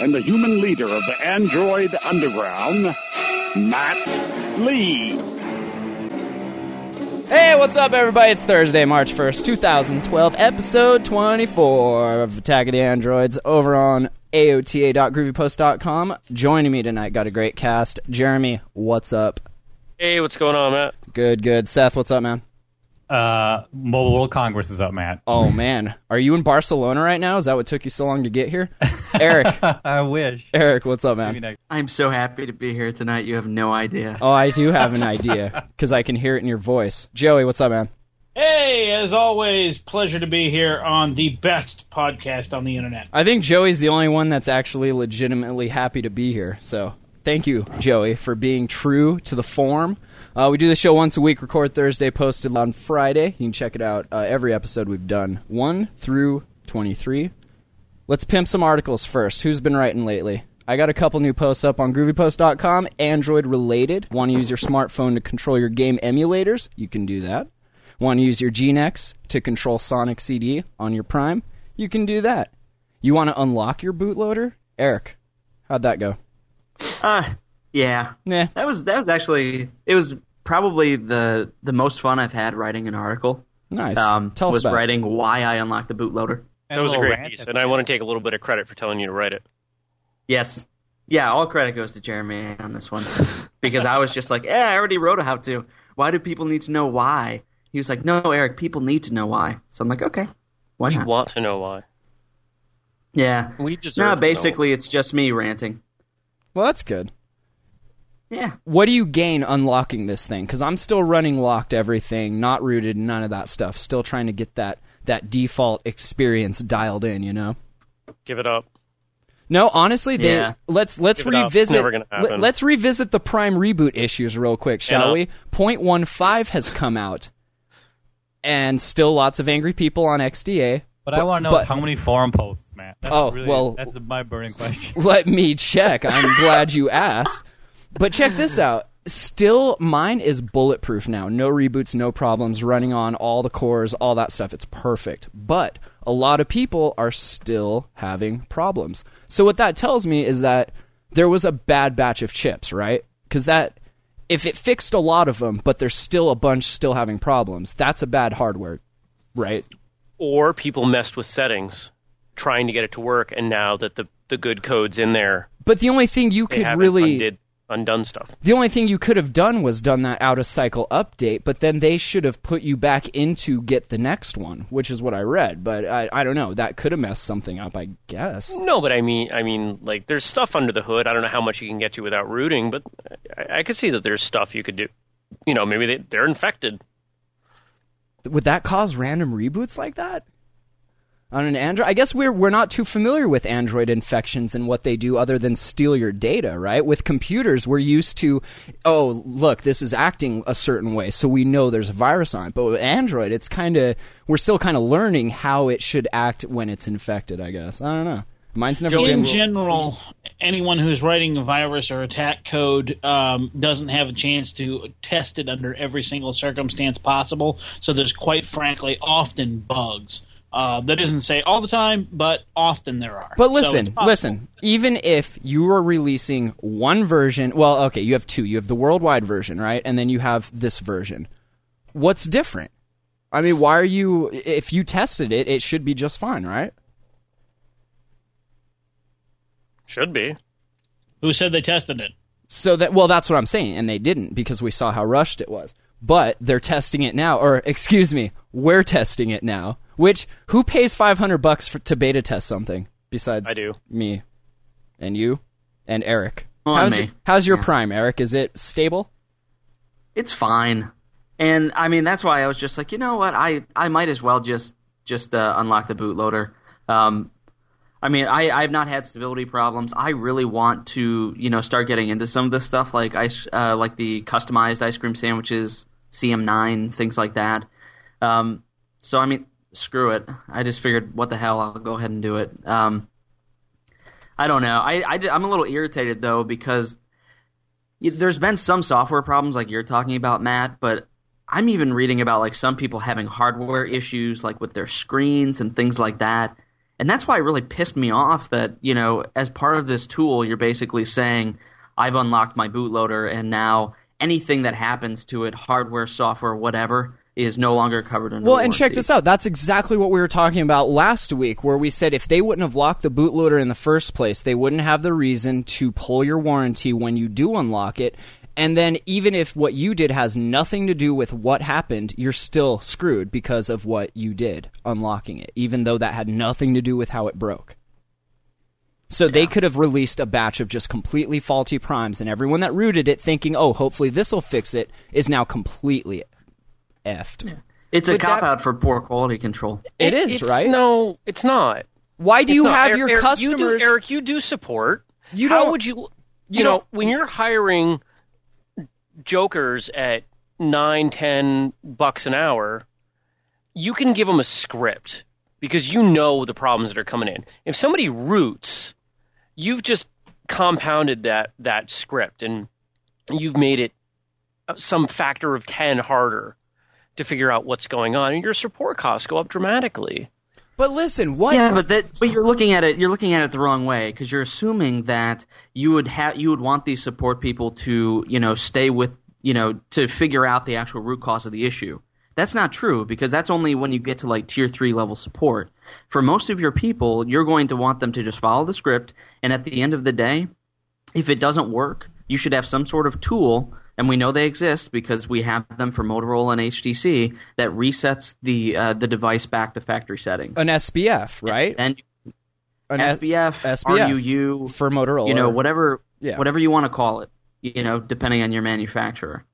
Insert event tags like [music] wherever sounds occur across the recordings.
and the human leader of the android underground, Matt Lee. Hey, what's up, everybody? It's Thursday, March 1st, 2012, episode 24 of Attack of the Androids over on AOTA.groovypost.com. Joining me tonight, got a great cast. Jeremy, what's up? Hey, what's going on, Matt? Good, good. Seth, what's up, man? Uh, Mobile World Congress is up, Matt. Oh, man. Are you in Barcelona right now? Is that what took you so long to get here? Eric, [laughs] I wish. Eric, what's up, man? I'm so happy to be here tonight. You have no idea. Oh, I do have an idea because I can hear it in your voice. Joey, what's up, man? Hey, as always, pleasure to be here on the best podcast on the internet. I think Joey's the only one that's actually legitimately happy to be here. So thank you, Joey, for being true to the form. Uh, we do the show once a week, record Thursday, posted on Friday. You can check it out. Uh, every episode we've done, 1 through 23. Let's pimp some articles first. Who's been writing lately? I got a couple new posts up on groovypost.com, Android related. Want to use your smartphone to control your game emulators? You can do that. Want to use your GeneX to control Sonic CD on your Prime? You can do that. You want to unlock your bootloader? Eric, how'd that go? Uh, yeah. Nah. That was that was actually it was probably the the most fun I've had writing an article. Nice. Um, Tell us was about it. writing why I unlocked the bootloader. and That was a little great piece, and I want to take a little bit of credit for telling you to write it. Yes. Yeah, all credit goes to Jeremy on this one because I was just like, yeah, I already wrote a how to. Why do people need to know why? He was like, no, Eric, people need to know why. So I'm like, okay, why We not? want to know why. Yeah. We just No, to know. basically, it's just me ranting. Well, that's good. Yeah. What do you gain unlocking this thing? Because I'm still running locked everything, not rooted, none of that stuff. Still trying to get that that default experience dialed in. You know. give it up. No, honestly, they Yeah. let's let's Give it up. It's revisit. never gonna happen. let, us revisit the Prime reboot issues real quick, shall Enough. we? Point one five has come out, and still lots of angry people on XDA. But, I want to know but- how many forum posts, Matt. That's Oh, really, well- that's my burning question. Let me check. I'm glad you asked. But check this [laughs] out. Still, mine is bulletproof now. No reboots, no problems, running on all the cores, all that stuff. It's perfect. But a lot of people are still having problems. So what that tells me is that there was a bad batch of chips, right? Because that, if it fixed a lot of them, but there's still a bunch still having problems, that's a bad hardware, right? Or people messed with settings, trying to get it to work, and now that the the good code's in there, But the only thing you could really undid, undone stuff. The only thing you could have done was done that out of cycle update, but then they should have put you back into get the next one, which is what I read. But I, I don't know. That could have messed something up, I guess. No, but I mean, I mean, like, there's stuff under the hood. I don't know how much you can get to without rooting, but I, I could see that there's stuff you could do. You know, maybe they, they're infected. Would that cause random reboots like that? On an Android, I guess we're we're not too familiar with Android infections and what they do, other than steal your data, right? With computers, we're used to, oh, look, this is acting a certain way, so we know there's a virus on it. But with Android, it's kind of we're still kind of learning how it should act when it's infected. I guess I don't know. Mine's never In been. general, anyone who's writing a virus or attack code um, doesn't have a chance to test it under every single circumstance possible. So there's quite frankly often bugs. Uh, that doesn't say all the time, but often there are. But listen, it's possible. listen. Even if you are releasing one version, well, okay, you have two. You have the worldwide version, right? And then you have this version. What's different? I mean, why are you? If you tested it, it should be just fine, right? Should be. Who said they tested it? So that well, that's what I'm saying, and they didn't because we saw how rushed it was. But they're testing it now, or [laughs] excuse me, we're testing it now. Which who pays 500 bucks for, to beta test something besides I do. me and you and Eric? Well, how's, me. how's your Yeah. Prime, Eric? Is it stable? It's fine. And I mean that's why I was just like, you know what, I, I might as well just just uh, unlock the bootloader. Um, I mean, I I've not had stability problems. I really want to, you know, start getting into some of this stuff, like ice, uh, like the customized ice cream sandwiches, CM9, things like that. Um, so I mean, screw it. I just figured, what the hell? I'll go ahead and do it. Um, I don't know. I, I I'm a little irritated though because there's been some software problems like you're talking about, Matt, but I'm even reading about like some people having hardware issues like with their screens and things like that. And that's why it really pissed me off that, you know, as part of this tool, you're basically saying, I've unlocked my bootloader and now anything that happens to it, hardware, software, whatever, is no longer covered under warranty. Well, and check this out. That's exactly what we were talking about last week, where we said if they wouldn't have locked the bootloader in the first place, they wouldn't have the reason to pull your warranty when you do unlock it. And then, even if what you did has nothing to do with what happened, you're still screwed because of what you did unlocking it, even though that had nothing to do with how it broke. So they could have released a batch of just completely faulty primes, and everyone that rooted it thinking, oh, hopefully this will fix it, is now completely effed. It's a But that- cop out for poor quality control. It is, It's- right? No, it's not. Why do It's you not. have Eric- your Eric, customers? You do, Eric, you do support. You don't- would you? You, you know, don't- when you're hiring jokers at nine, ten bucks an hour, you can give them a script because you know the problems that are coming in. If somebody roots, you've just compounded that that script and you've made it uh, some factor of ten harder to figure out what's going on, and your support costs go up dramatically. But listen, what? Yeah, but that but you're looking at it you're looking at it the wrong way because you're assuming that you would have you would want these support people to you know stay with you know to figure out the actual root cause of the issue. That's not true because that's only when you get to like tier three level support. For most of your people, you're going to want them to just follow the script, and at the end of the day, if it doesn't work, you should have some sort of tool, and we know they exist because we have them for Motorola and HTC that resets the uh, the device back to factory settings. an SBF, right? And An SBF, SBF RUU, for Motorola. you know, whatever, Yeah. whatever you want to call it, you know, depending on your manufacturer.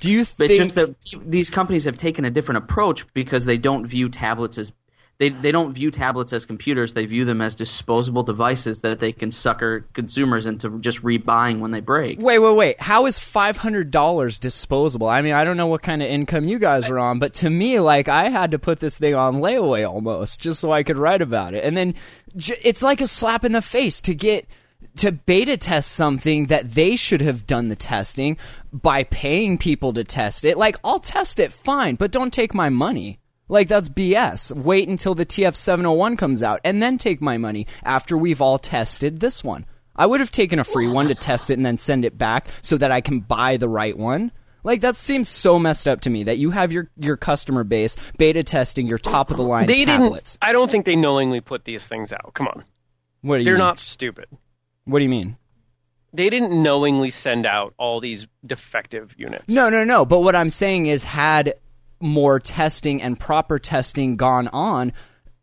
Do you think? it's just that these companies have taken a different approach because they don't view tablets as they they don't view tablets as computers. They view them as disposable devices that they can sucker consumers into just rebuying when they break. Wait, wait, wait. How is five hundred dollars disposable? I mean, I don't know what kind of income you guys are on, but to me, like, I had to put this thing on layaway almost just so I could write about it, and then j- it's like a slap in the face to get to beta test something that they should have done the testing by paying people to test it. Like, I'll test it, fine, but don't take my money. Like that's BS. Wait until the TF701 comes out and then take my money after we've all tested this one. I would have taken a free one to test it and then send it back so that I can buy the right one. Like that seems so messed up to me that you have your your customer base beta testing your top of the line They tablets. didn't. I don't think they knowingly put these things out. Come on, What do you they're mean? not stupid. What do you mean? They didn't knowingly send out all these defective units. No, no, no. But what I'm saying is, had more testing and proper testing gone on,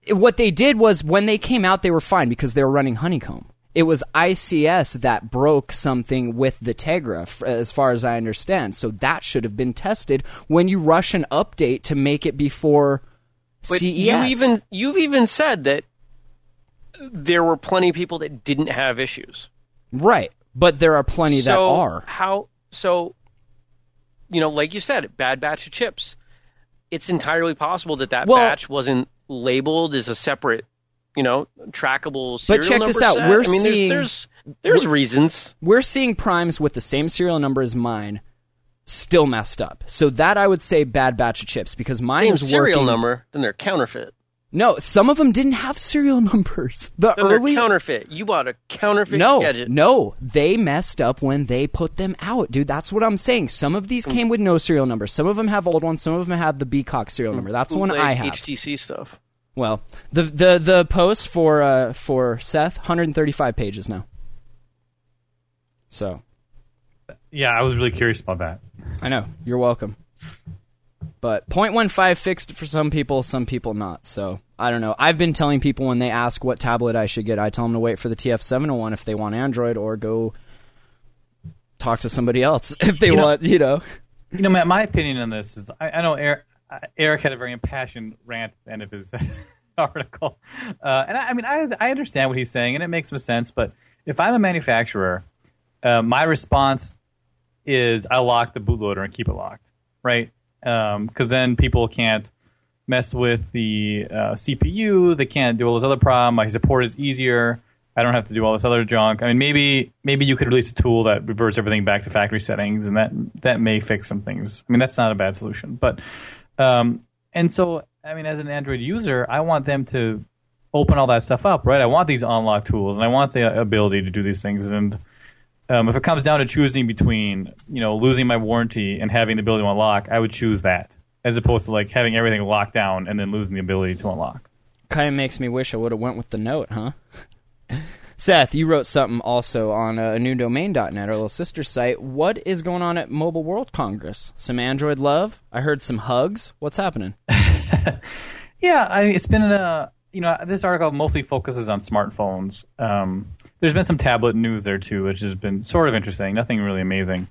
what they did was when they came out, they were fine because they were running Honeycomb. It was ICS that broke something with the Tegra, as far as I understand. So that should have been tested when you rush an update to make it before But CES. you even you've even said that there were plenty of people that didn't have issues. right, but there are plenty that are. How so? You know, like you said, bad batch of chips. It's entirely possible that that Well- batch wasn't labeled as a separate, you know, trackable serial But check this out. set. We're I mean, seeing- there's there's, there's reasons. we're seeing primes with the same serial number as mine still messed up. So that I would say bad batch of chips because mine Same was serial working. number, then they're counterfeit. No, some of them didn't have serial [laughs] numbers. The Then early they're counterfeit. You bought a counterfeit no, gadget. no, they messed up when they put them out, dude. That's what I'm saying. Some of these came with no serial numbers. Some of them have old ones. Some of them have the Beacock serial number. That's the one I have. HTC stuff. Well, the the the post for uh for Seth, 135 pages now. So Yeah, I was really curious about that. I know. You're welcome. But 0.15 fixed for some people, some people not. So I don't know. I've been telling people when they ask what tablet I should get, I tell them to wait for the TF701 if they want Android or go talk to somebody else [laughs] if they You know- want, you know. You know, Matt, my opinion on this is I, I know Eric, Eric had a very impassioned rant at the end of his [laughs] article, uh, and I, I mean, I I understand what he's saying, and it makes some sense. But if I'm a manufacturer, uh, my response is I lock the bootloader and keep it locked, right? Because then people can't mess with the uh, CPU. They can't do all this other problem. My support is easier. I don't have to do all this other junk. I mean, maybe maybe you could release a tool that reverts everything back to factory settings, and that that may fix some things. I mean, that's not a bad solution, but um, and so I mean, as an Android user, I want them to open all that stuff up, right? I want these unlock tools, and I want the ability to do these things. And um, if it comes down to choosing between, you know, losing my warranty and having the ability to unlock, I would choose that as opposed to like having everything locked down and then losing the ability to unlock. Kind of makes me wish I would have went with the note, huh? [laughs] Seth, you wrote something also on uh, newdomain.net, our little sister site. What is going on at Mobile World Congress? Some Android love? I heard some hugs. What's happening? [laughs] Yeah, I, it's been a you know this article mostly focuses on smartphones. Um, there's been some tablet news there too, which has been sort of interesting. Nothing really amazing,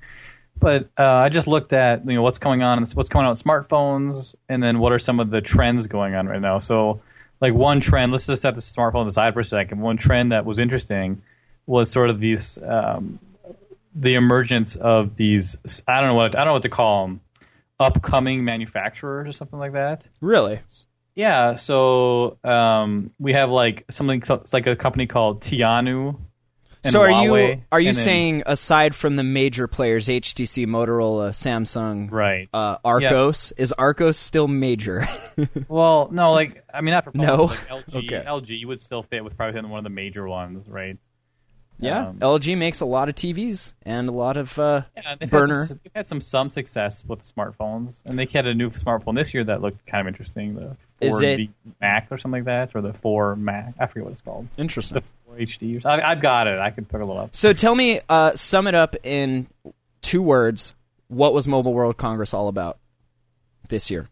but uh, I just looked at you know what's going on, what's going on with smartphones, and then what are some of the trends going on right now. So, like one trend, let's just set the smartphone aside for a second. One trend that was interesting was sort of these um, the emergence of these I don't know what I don't know what to call them upcoming manufacturers or something like that. Really? Yeah, so um, we have like something it's like a company called Tianu. So are Huawei, you are you and then- saying aside from the major players, HTC, Motorola, Samsung, right? uh, Archos, is Archos still major? [laughs] well, no, like I mean, not for No? like LG. [laughs] Okay. LG would still fit with probably one of the major ones, right? Yeah, Um, LG makes a lot of TVs and a lot of uh, Yeah, they've burner. Had some, they've had some some success with the smartphones, and they had a new smartphone this year that looked kind of interesting. The 4D it- Mac or something like that, or the 4 Mac? I forget what it's called. Interesting. The 4 HD. Or something. I, I've got it. I could pick it up. So tell me, uh, sum it up in two words. What was Mobile World Congress all about this year?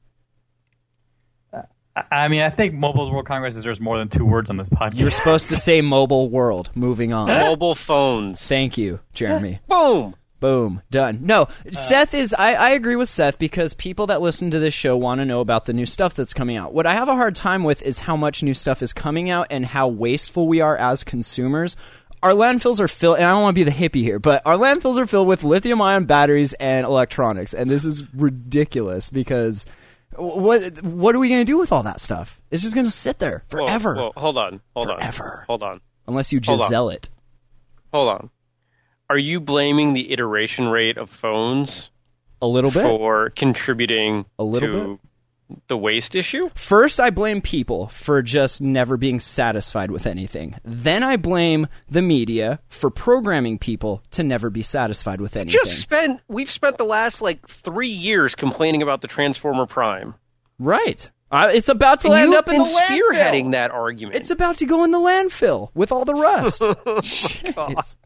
I- I mean, I think Mobile World Congress deserves more than two words on this podcast. You're supposed to say mobile world. Moving on. [laughs] Mobile phones. Thank you, Jeremy. [laughs] Boom. Boom. Done. No, uh, Seth is. I, I agree with Seth because people that listen to this show want to know about the new stuff that's coming out. What I have a hard time with is how much new stuff is coming out and how wasteful we are as consumers. Our landfills are filled, and I don't want to be the hippie here, but our landfills are filled with lithium ion batteries and electronics, and this is ridiculous because what what are we going to do with all that stuff? It's just going to sit there forever, whoa, hold on. Hold Forever. on. Forever. Hold on. unless you. Giselle it. Hold on. Are you blaming the iteration rate of phones A little bit. for contributing A little to the waste issue? First, I blame people for just never being satisfied with anything. Then I blame the media for programming people to never be satisfied with anything. Just spent we've spent the last like three years complaining about the Transformer Prime. right. Uh, it's about to And land up in been the landfill. spearheading that argument. It's about to go in the landfill with all the rust. [laughs]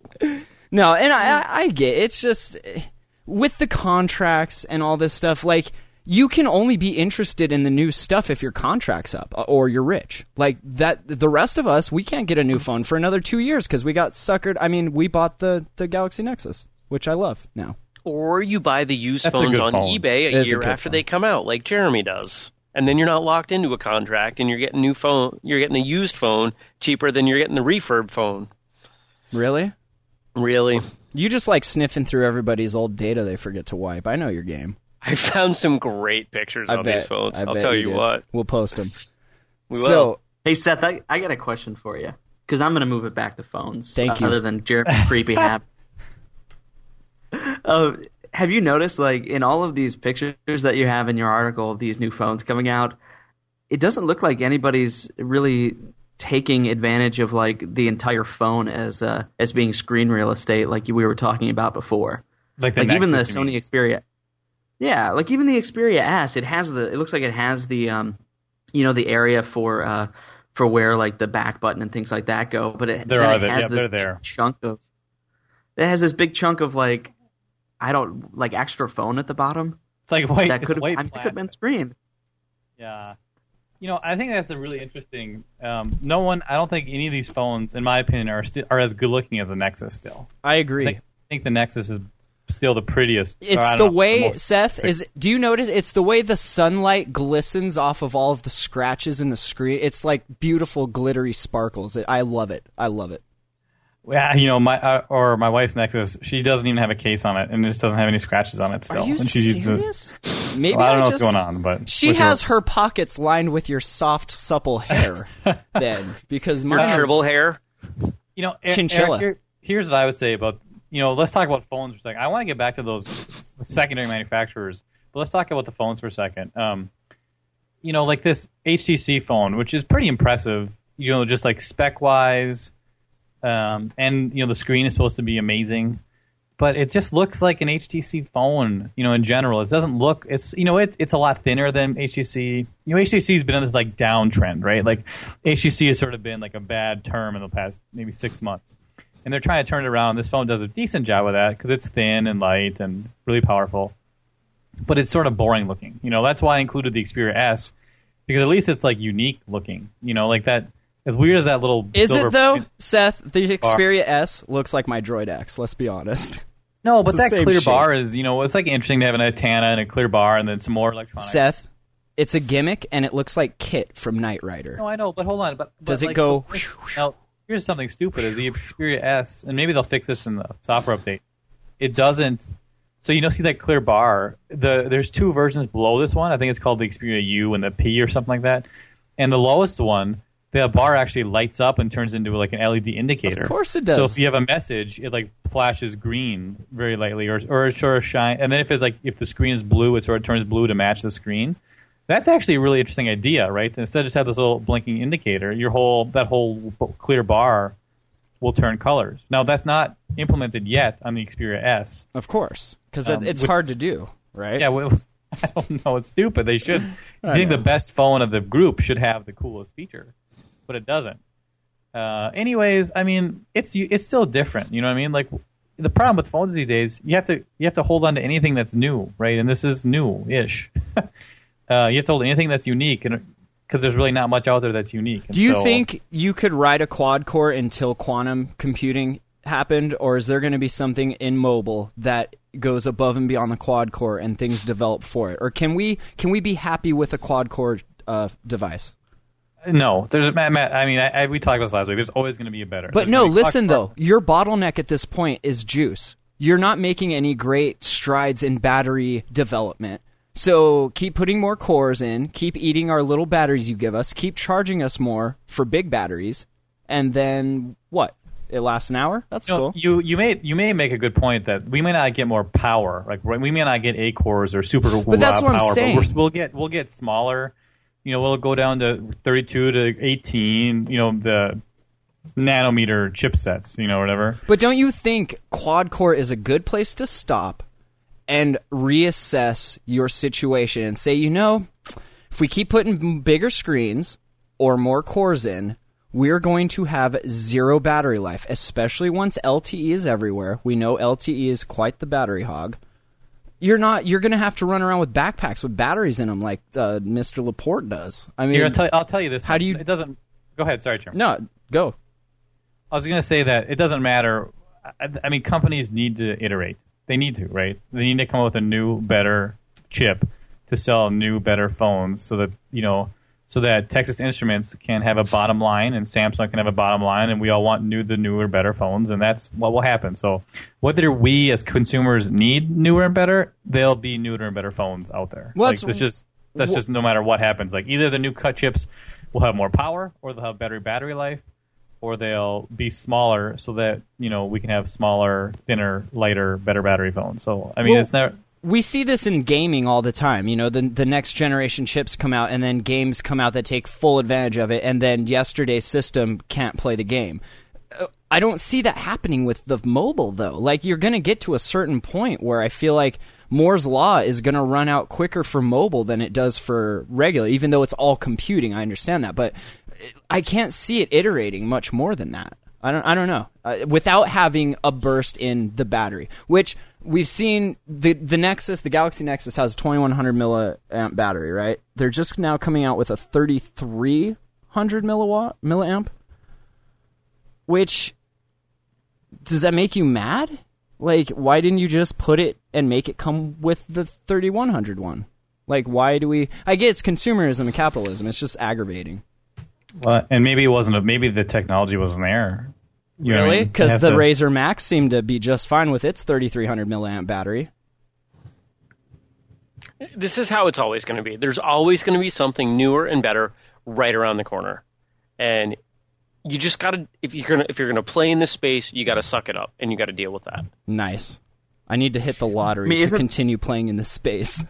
No, and I, I, I get it's just eh, with the contracts and all this stuff. Like you can only be interested in the new stuff if your contract's up uh, or you're rich. Like that, the rest of us we can't get a new phone for another two years because we got suckered. I mean, we bought the the Galaxy Nexus, which I love now. or you buy the used That's phones on phone. eBay a is year good after phone. they come out, like Jeremy does. And then you're not locked into a contract, and you're getting new phone. You're getting a used phone cheaper than you're getting the refurb phone. Really? Really, You just like sniffing through everybody's old data they forget to wipe. I know your game. [laughs] I found some great pictures I on bet. these phones. I I'll tell you did. what. We'll post them. We so, will. Hey Seth, I, I got a question for you because I'm going to move it back to phones. Thank uh, you. Other than Jeremy's creepy [laughs] habit. Uh, have you noticed, like, in all of these pictures that you have in your article of these new phones coming out, it doesn't look like anybody's really taking advantage of like the entire phone as uh, as being screen real estate, like we were talking about before. Like, the like even the Nexus, you mean. Sony Xperia. Yeah, like even the Xperia S, it has the. It looks like it has the, um, you know, the area for uh, for where like the back button and things like that go. But it, There are it the- has yeah, this there. chunk of. It has this big chunk of like, I don't like extra phone at the bottom It's like white. that could have I think could have been plastic. screen. Yeah. You know, I think that's a really interesting. Um, no one, I don't think any of these phones, in my opinion, are sti- are as good looking as the Nexus. Still, I I agree. think, I think the Nexus is still the prettiest. It's the know, way most- Seth is. Do you notice? It's the way the sunlight glistens off of all of the scratches in the screen. It's like beautiful glittery sparkles. I love it. I love it. Yeah, you know, my uh, or my wife's Nexus, she doesn't even have a case on it, and it just doesn't have any scratches on it still. Are you and she uses it- serious? Maybe Well, I don't know just, what's going on, but She has her- her pockets lined with your soft, supple hair. [laughs] then, because my mine is- dribble hair. You know, Eric- Chinchilla. Eric, here- here's what I would say about you know. Let's talk about phones for a second. I want to get back to those secondary manufacturers, but let's talk about the phones for a second. Um, you know, like this HTC phone, which is pretty impressive. You know, just like spec wise, um, and you know the screen is supposed to be amazing, but it just looks like an HTC phone. You know, in general, it doesn't look. It's you know it, it's a lot thinner than HTC. You know, HTC's been on this like downtrend, right? Like HTC has sort of been like a bad term in the past maybe six months, and they're trying to turn it around. This phone does a decent job with that because it's thin and light and really powerful, but it's sort of boring looking. You know, that's why I included the Xperia S because at least it's like unique looking. You know, like that. As weird as that little Is it though, Seth? The Xperia S looks like my Droid X. Let's be honest. No, but that clear shape. bar is, you know, it's like interesting to have an antenna and a clear bar and then some more electronics. Seth, it's a gimmick, and it looks like Kit from Knight Rider. No, I know, but hold on. But, but Does it like, go- so- now, here's something stupid: is the Xperia S, and maybe they'll fix this in the software update. It doesn't. So you know, see that clear bar? The there's two versions below this one. I think it's called the Xperia U and the P or something like that. And the lowest one, the bar actually lights up and turns into like an LED indicator. Of course it does. So if you have a message, it like flashes green very lightly, or or it sort of shine. And then if it's like if the screen is blue, it sort of turns blue to match the screen. That's actually a really interesting idea, right? Instead of just have this little blinking indicator, your whole that whole clear bar will turn colors. Now that's not implemented yet on the Xperia S. Of course, because Um, it's with- hard to do, right? Yeah, well, [laughs] I don't know. It's stupid. They should. [laughs] I think the best phone of the group should have the coolest feature, but it doesn't. Uh, anyways, I mean, it's it's still different. You know what I mean? Like the problem with phones these days, you have to you have to hold on to anything that's new, right? And this is new-ish. [laughs] uh, you have to hold anything that's unique, and because there's really not much out there that's unique. And Do you so- think you could ride a quad core until quantum computing happened, or is there going to be something in mobile that goes above and beyond the quad core and things develop for it, or can we can we be happy with a quad core uh, device? No, there's Matt. Matt I mean, I, I, we talked about this last week. There's always going to be a better. But There's no, listen though, your bottleneck at this point is juice. You're not making any great strides in battery development. So keep putting more cores in, keep eating our little batteries you give us, keep charging us more for big batteries, and then what? It lasts an hour? That's You, know, cool. you you may you may make a good point that we may not get more power. Like we may not get eight cores or super But that's what I'm saying. We'll get we'll get smaller. You know, we'll go down to 32 to 18. You know, the nanometer chipsets. You know, whatever. But don't you think quad core is a good place to stop and reassess your situation and say, you know, if we keep putting bigger screens or more cores in, we're going to have zero battery life, especially once LTE is everywhere. We know LTE is quite the battery hog. You're not. You're going to have to run around with backpacks with batteries in them, like uh, Mr. Laporte does. I mean, Here, I'll, tell, I'll tell you this. How do you- It doesn't. Go ahead. Sorry, Chairman. no, go. I was going to say that it doesn't matter. I, I mean, companies need to iterate. They need to, right? They need to come up with a new, better chip to sell new, better phones, so that you know, so that Texas Instruments can have a bottom line and Samsung can have a bottom line, and we all want new, the newer, better phones, and that's what will happen. So, whether we as consumers need newer and better, there'll be newer and better phones out there. Well, like, it's- that's just that's just no matter what happens. Like either the new cut chips will have more power, or they'll have better battery life, or they'll be smaller so that you know we can have smaller, thinner, lighter, better battery phones. So I mean, Well- it's not. we see this in gaming all the time. You know, the the next generation chips come out, and then games come out that take full advantage of it, and then yesterday's system can't play the game. Uh, I don't see that happening with the mobile though. Like you're going to get to a certain point where I feel like Moore's law is going to run out quicker for mobile than it does for regular, even though it's all computing. I understand that, but I can't see it iterating much more than that. I don't. I don't know. Uh, without having a burst in the battery, which we've seen the the Nexus, the Galaxy Nexus has 2100 milliamp battery, right? They're just now coming out with a 3300 milliwatt milliamp. Which does that make you mad? Like, why didn't you just put it and make it come with the 3100 one? Like, why do we? I get it's consumerism and capitalism. It's just aggravating. Well, and maybe it wasn't. A, maybe the technology wasn't there. You know what I really? mean? Because the to- RAZR Maxx seemed to be just fine with its 3300 milliamp battery. This is how it's always going to be. There's always going to be something newer and better right around the corner, and you just got to if you're gonna if you're gonna play in this space, you got to suck it up and you got to deal with that. Nice. I need to hit the lottery I mean, to continue playing in this space.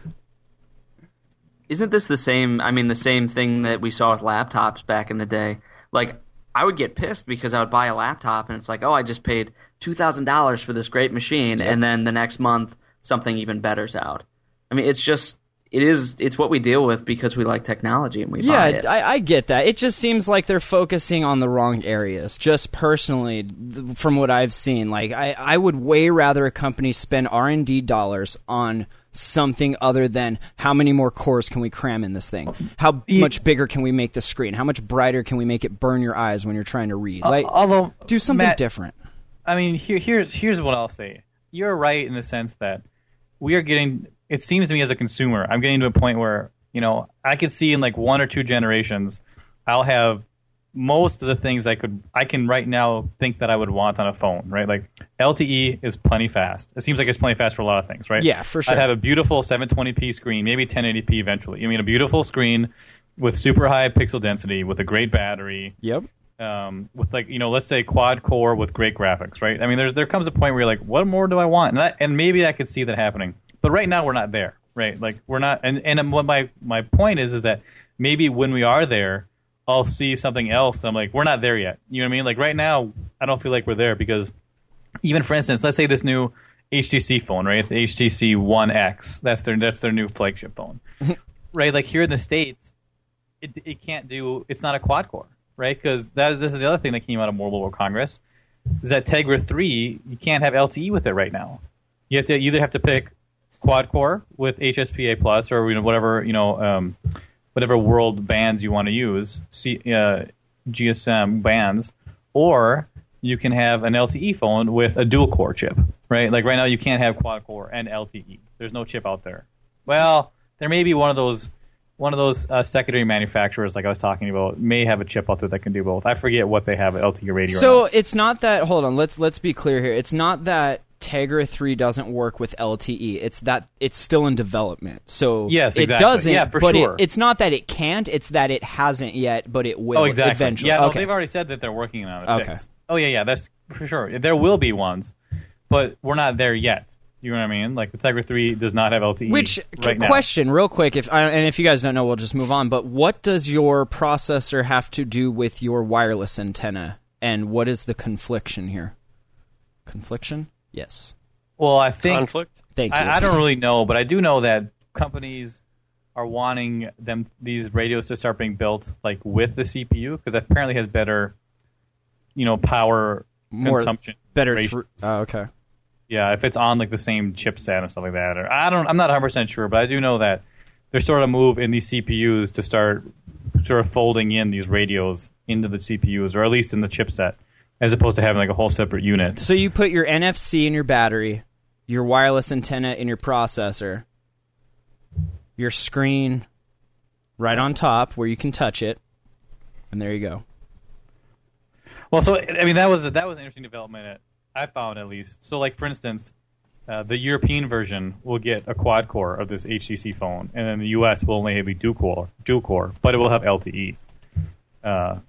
Isn't this the same? I mean, the same thing that we saw with laptops back in the day. Like, I would get pissed because I would buy a laptop and it's like, oh, I just paid two thousand dollars for this great machine, and then the next month something even better's out. I mean, it's just it is it's what we deal with because we like technology and we Yeah, buy it. I, I get that. It just seems like they're focusing on the wrong areas. Just personally, th- from what I've seen, like I, I would way rather a company spend R and D dollars on something other than how many more cores can we cram in this thing? How much bigger can we make the screen? How much brighter can we make it burn your eyes when you're trying to read? Uh, like, although do something Matt, different. I mean, here, here's here's what I'll say. You're right in the sense that we are getting. It seems to me as a consumer, I'm getting to a point where you know I could see in like one or two generations, I'll have most of the things I could I can right now think that I would want on a phone. Right, like LTE is plenty fast. It seems like it's plenty fast for a lot of things. Right? Yeah, for sure. I'd have a beautiful 720p screen, maybe 1080p eventually. I mean, a beautiful screen with super high pixel density, with a great battery Yep. um, with like you know let's say quad core with great graphics right i mean there's there comes a point where you're like what more do i want and, I, and maybe i could see that happening but right now we're not there right? Like we're not and and what my my point is is that maybe when we are there i'll see something else. I'm like we're not there yet. You know what i mean? Like right now i don't feel like we're there because even for instance let's say this new htc phone right? The htc one x. That's their that's their new flagship phone. [laughs] Right? Like here in the states it, it can't do it's not a quad core right? Because that this is the other thing that came out of mobile world congress is that tegra 3 you can't have lte with it right now. You have to you either have to pick quad core with hspa plus or you know, whatever you know um, whatever world bands you want to use C, uh, gsm bands or you can have an lte phone with a dual core chip right like right now you can't have quad core and lte there's no chip out there well there may be one of those one of those uh, secondary manufacturers, like I was talking about, may have a chip out there that can do both. I forget what they have at LTE radio. So it's not that. Hold on. Let's let's be clear here. It's not that Tegra three doesn't work with LTE. It's that it's still in development. So Yes, it doesn't. Yeah, for but sure. it, it's not that it can't. It's that it hasn't yet, but it will. oh, exactly. Eventually. Yeah, okay. they've already said that they're working on it. Okay. Oh yeah, yeah, that's for sure. There will be ones, but we're not there yet. You know what I mean? Like the Tegra three does not have LTE. Which right now. question, real quick, if I, and if you guys don't know, we'll just move on. But what does your processor have to do with your wireless antenna, and what is the confliction here? Confliction? Yes. Well, I think Conflict. Thank you. I, I don't really know, but I do know that companies are wanting them these radios to start being built like with the CPU because apparently has better, you know, power More- consumption. better. ratios. Thr- oh, okay. yeah, if it's on like the same chipset and stuff like that, or I don't, I'm not 100 percent sure, but I do know that there's sort of a move in these CPUs to start sort of folding in these radios into the CPUs, or at least in the chipset, as opposed to having like a whole separate unit. So you put your NFC in your battery, your wireless antenna in your processor, your screen right on top where you can touch it, and there you go. Well, so I mean that was that was an interesting development. At, I found at least. So, like for instance, uh, the European version will get a quad core of this HTC phone, and then the US will only have a dual core, dual core, but it will have LTE. Uh,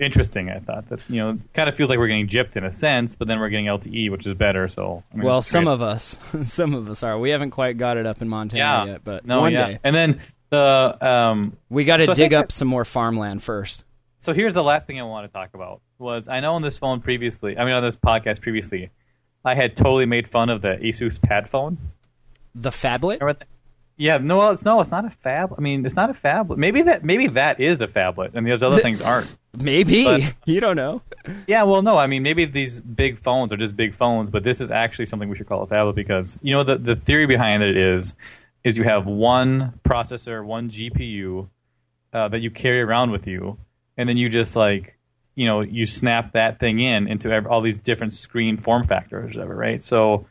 interesting, I thought that you know kind of feels like we're getting gypped in a sense, but then we're getting LTE, which is better. So, I mean, Well, some great. of us, [laughs] some of us are. We haven't quite got it up in Montana yeah, yet, but no, one yeah, day and then the um, we got to So dig up that- some more farmland first. So here's the last thing I want to talk about was I know on this phone previously, I mean on this podcast previously, I had totally made fun of the Asus PadFone. The phablet. Yeah, no, well, it's no, it's not a fab. I mean, it's not a phablet. Maybe that maybe that is a phablet, and those other things aren't. Maybe But- [laughs] you don't know. Yeah, well, no, I mean maybe these big phones are just big phones, but this is actually something we should call a phablet because you know the the theory behind it is is you have one processor, one GPU uh, that you carry around with you, and then you just like you know you snap that thing in into all these different screen form factors, or whatever, right? So.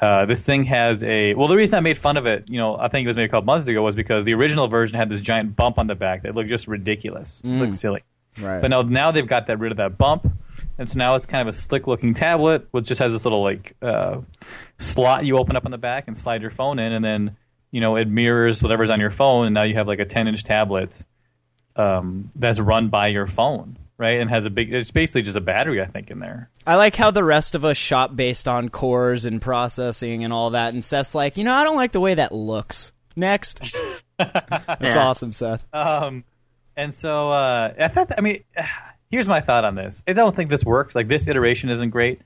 Uh, this thing has a well. The reason I made fun of it, you know, I think it was maybe a couple months ago, was because the original version had this giant bump on the back that looked just ridiculous, It looked silly. Right. But now, now they've got that rid of that bump, and so now it's kind of a slick-looking tablet, which just has this little like uh, slot you open up on the back and slide your phone in, and then you know it mirrors whatever's on your phone, and now you have like a 10-inch tablet um, that's run by your phone, right? And has a big. It's basically just a battery, I think, in there. I like how the rest of us shop based on cores and processing and all that, and Seth's like, you know, I don't like the way that looks. Next. [laughs] That's Yeah. awesome, Seth. Um, and so uh, I thought. I mean, [sighs] here's my thought on this. I don't think this works. Like this iteration isn't great,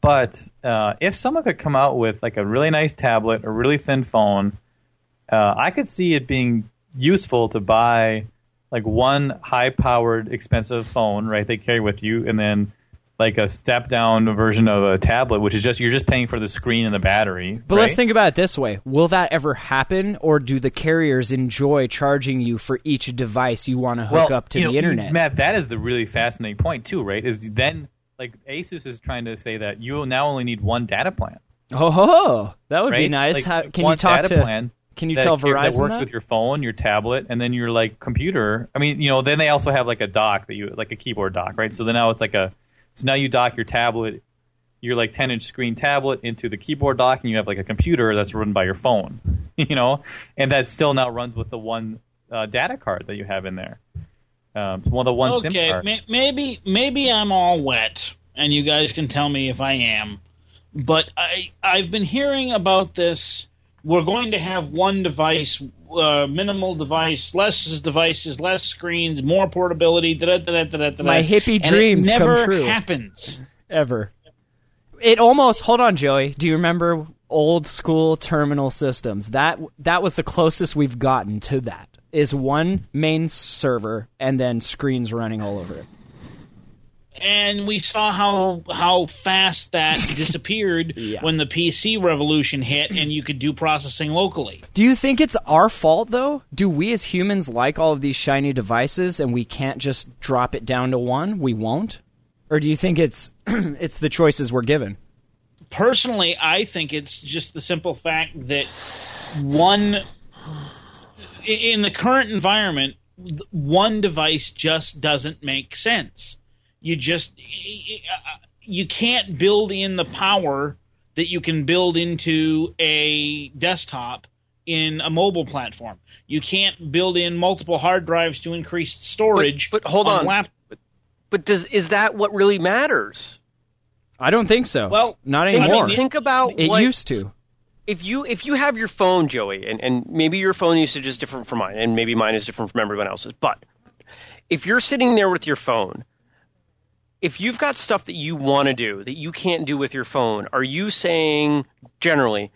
but uh, if someone could come out with like a really nice tablet, a really thin phone, uh, I could see it being useful to buy like one high-powered, expensive phone, right? They carry with you, and then like a step-down version of a tablet, which is just you're just paying for the screen and the battery. But let's think about it this way. Will that ever happen, or do the carriers enjoy charging you for each device you want to hook up to the know, internet? Matt, that is the really fascinating point too, right? Is then like Asus is trying to say that you will now only need one data plan, oh, that would be nice. Like, How, can you talk data to? plan Can you that tell ca- Verizon that works that? with your phone, your tablet, and then your like computer? I mean, you know, then they also have like a dock that you like a keyboard dock, right? So then now it's like a so now you dock your tablet, your like 10 inch screen tablet into the keyboard dock, and you have like a computer that's run by your phone, [laughs] you know, and that still now runs with the one uh, data card that you have in there. Um, of the one SIM okay, card. may- maybe maybe I'm all wet, and you guys can tell me if I am. But I I've been hearing about this. We're going to have one device, uh, minimal device, less devices, less screens, more portability. Da, da, da, da, da, da, My hippie and dreams it come never true. happens. ever. It almost. Hold on, Joey. Do you remember old school terminal systems? That that was the closest we've gotten to that. Is one main server and then screens running all over it. And we saw how how fast that [laughs] disappeared Yeah. when the PC revolution hit, and you could do processing locally. Do you think it's our fault though? Do we as humans like all of these shiny devices and we can't just drop it down to one? We won't? Or do you think it's [clears throat] it's the choices we're given? Personally, I think it's just the simple fact that one in the current environment, one device just doesn't make sense. You just you can't build in the power that you can build into a desktop in a mobile platform. You can't build in multiple hard drives to increase storage. but hold on. lap- But does is that what really matters? I don't think so. Well, not I mean, anymore. Think about it what, used to. if you if you have your phone, Joey, and, and maybe your phone usage is different from mine, and maybe mine is different from everyone else's, but if you're sitting there with your phone, if you've got stuff that you want to do that you can't do with your phone, are you saying generally,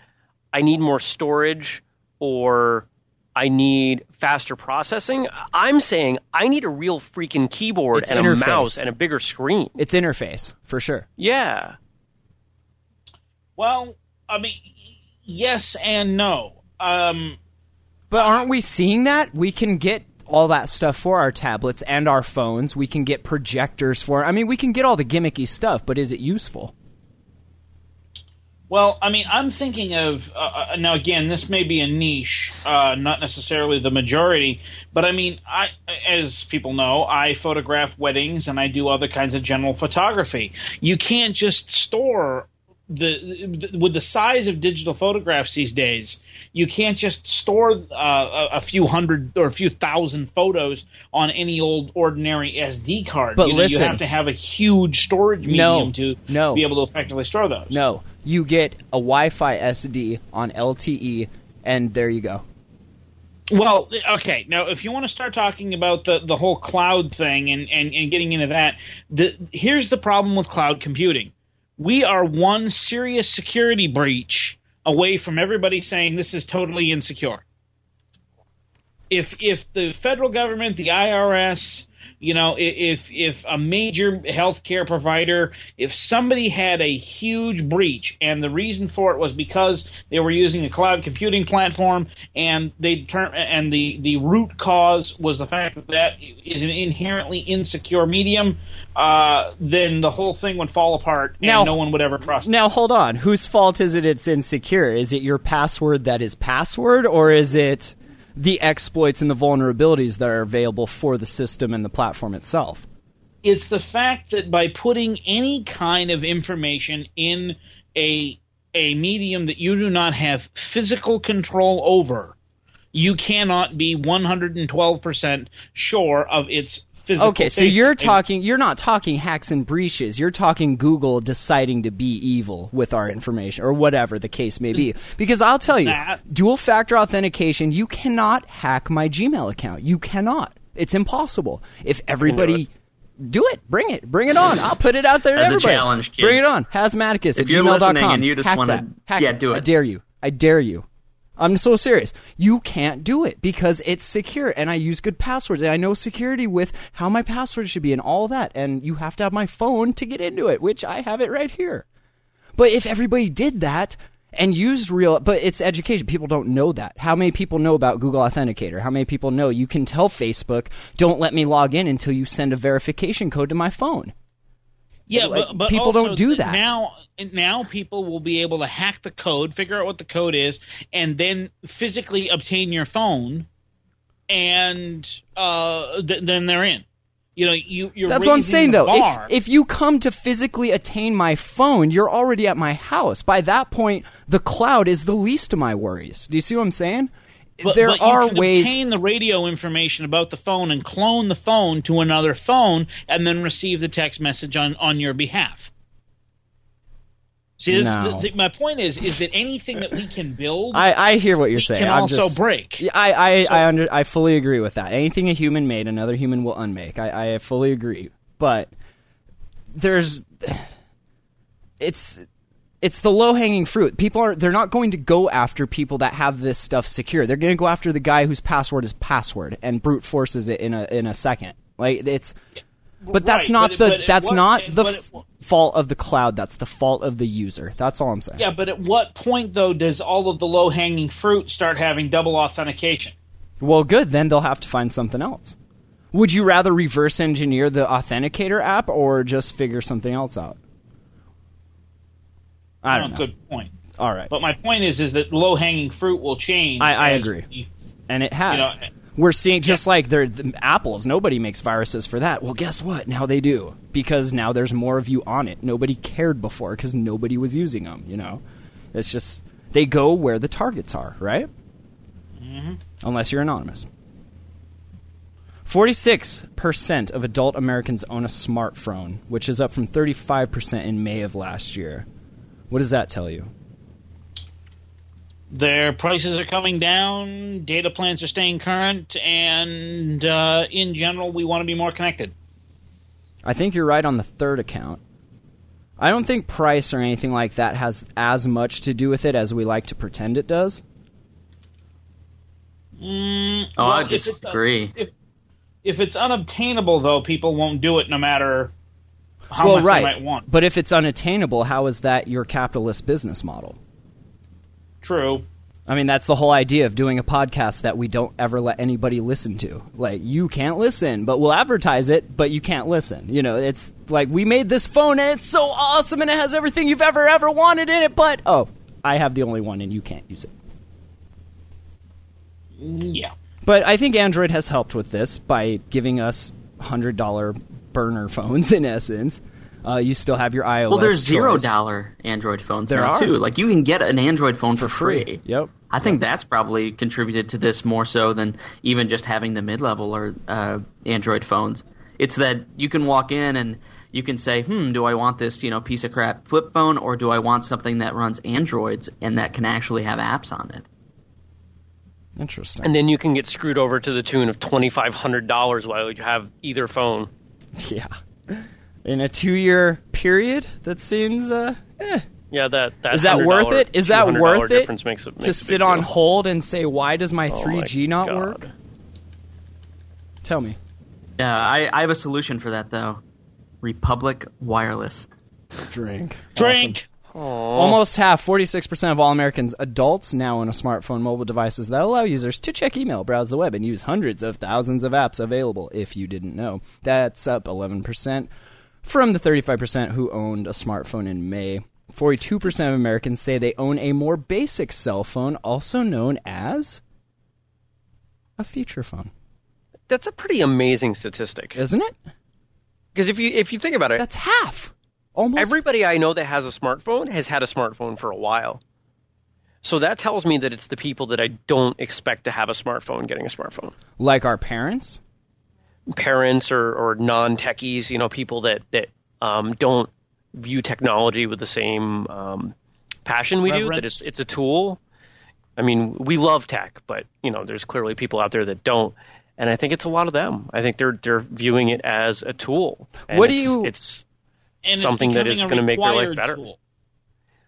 I need more storage or I need faster processing? I'm saying I need a real freaking keyboard It's and interface. a mouse and a bigger screen. It's interface for sure. Yeah. Well, I mean, yes and no. Um, But aren't we seeing that? We can get all that stuff for our tablets and our phones. We can get projectors for. I mean, we can get all the gimmicky stuff, but is it useful? well, I mean, I'm thinking of uh, uh, now. Again, this may be a niche, uh, not necessarily the majority, but I mean, I, as people know, I photograph weddings and I do other kinds of general photography. You can't just store the, the with the size of digital photographs these days. You can't just store uh, a, a few hundred or a few thousand photos on any old ordinary SD card. But you, know, listen. you have to have a huge storage medium No, to no. be able to effectively store those. No, you get a Wi-Fi SD on LTE, and there you go. Well, okay. Now, if you want to start talking about the, the whole cloud thing and, and, and getting into that, the, here's the problem with cloud computing. We are one serious security breach away from everybody saying this is totally insecure. If if the federal government, the IRS, You know, if if a major healthcare provider, if somebody had a huge breach, and the reason for it was because they were using a cloud computing platform, and they term and the the root cause was the fact that that is an inherently insecure medium, uh, then the whole thing would fall apart, and Now- no one would ever trust. Now hold on. Whose fault is it? It's insecure. Is it your password that is password, or is it the exploits and the vulnerabilities that are available for the system and the platform itself? it's the fact that by putting any kind of information in a a medium that you do not have physical control over, you cannot be 112% sure of its physical Okay, so you're And- talking. You're not talking hacks and breaches. You're talking Google deciding to be evil with our information, or whatever the case may be. Because I'll tell you, That- dual factor authentication. You cannot hack my Gmail account. You cannot. It's impossible. If everybody. Do it. Bring it. Bring it on. I'll put it out there to As a challenge, kids. Bring it on. Hazmaticus If at you're gmail.com. listening and you just wanna- that. Hack yeah, it. do I it. dare you. I dare you. I'm so serious. You can't do it because it's secure and I use good passwords and I know security with how my password should be and all that. And you have to have my phone to get into it, which I have it right here. But if everybody did that and used real, but it's education. People don't know that. How many people know about Google Authenticator? How many people know you can tell Facebook, don't let me log in until you send a verification code to my phone? Yeah, Like, but, but people also don't do that. now. Now people will be able to hack the code, figure out what the code is, and then physically obtain your phone, and uh, th- then they're in. You know, you you're That's what I'm saying, though. If, if you come to physically attain my phone, you're already at my house. By that point, the cloud is the least of my worries. Do you see what I'm saying? But, there but are ways. obtain the radio information about the phone and clone the phone to another phone, and then receive the text message on, on your behalf. See, this, No. th- my point is is that anything that we can build, I, I hear what you're saying. can I'm also just- break. I I So- I, under, I fully agree with that. Anything a human made, another human will unmake. I, I fully agree. But there's [sighs] it's it's the low hanging fruit. People are they're not going to go after people that have this stuff secure. They're going to go after the guy whose password is password and brute forces it in a in a second. Like it's but that's Right, not but- the at that's what- not the f- fault of the cloud. That's the fault of the user. That's all I'm saying. Yeah, but at what point though does all of the low hanging fruit start having double authentication? Well, good. Then they'll have to find something else. Would you rather reverse engineer the Authenticator app or just figure something else out? I don't know. Good point. All right. But my point is, is that low hanging fruit will change. I- I agree. we- and it has. You know, We're seeing just like they're the apples. Nobody makes viruses for that. Well, guess what? Now they do because now there's more of you on it. Nobody cared before because nobody was using them. You know, it's just they go where the targets are, right? Mm-hmm. Unless you're anonymous. Forty-six percent of adult Americans own a smartphone, which is up from thirty-five percent in May of last year. What does that tell you? their prices are coming down, data plans are staying current, and uh, in general, we want to be more connected. I think you're right on the third account. I don't think price or anything like that has as much to do with it as we like to pretend it does. Mm, Oh, I well, if it's, uh, disagree. If, if it's unobtainable, though, people won't do it no matter how well, much right. they might want. But if it's unattainable, how is that your capitalist business model? True. I mean, that's the whole idea of doing a podcast that we don't ever let anybody listen to. Like, you can't listen, but we'll advertise it, but you can't listen. You know, it's like we made this phone and it's so awesome and it has everything you've ever, ever wanted in it, but oh, I have the only one and you can't use it. Yeah. But I think Android has helped with this by giving us hundred dollar burner phones. [laughs] In essence, uh, you still have your iOS. Well, there's zero choice. dollar Android phones There now are. too. Like you can get an Android phone for free. free. Yep. I think that's probably contributed to this more so than even just having the mid-level or uh, Android phones. It's that you can walk in and you can say, "Hmm, do I want this, you know, piece of crap flip phone, or do I want something that runs Androids and that can actually have apps on it?" Interesting. And then you can get screwed over to the tune of twenty five hundred dollars while you have either phone. [laughs] yeah. In a two year period, that seems. Uh, eh. Yeah, that, that Is that worth it? Is that worth it difference makes, it makes to sit big on deal. hold and say, "Why does my Oh 3G my not God. work?" Tell me. Yeah, I, I have a solution for that though. Republic Wireless. Drink. Drink. Almost half, 46% of all Americans adults now own a smartphone mobile devices that allow users to check email, browse the web, and use hundreds of thousands of apps available, if you didn't know. That's up 11% from the 35% who owned a smartphone in May. 42% of Americans say they own a more basic cell phone, also known as a feature phone. That's a pretty amazing statistic. Isn't it? Because if you if you think about it, That's half. Almost. everybody I know that has a smartphone has had a smartphone for a while. So that tells me that it's the people that I don't expect to have a smartphone getting a smartphone. like our parents. Parents or, or non techies, you know, people that that um, don't view technology with the same um, passion we do. That it's it's a tool. I mean, we love tech, but you know, there's clearly people out there that don't. And I think it's a lot of them. I think they're they're viewing it as a tool. What do you- It's And Something that is gonna make their life better. tool.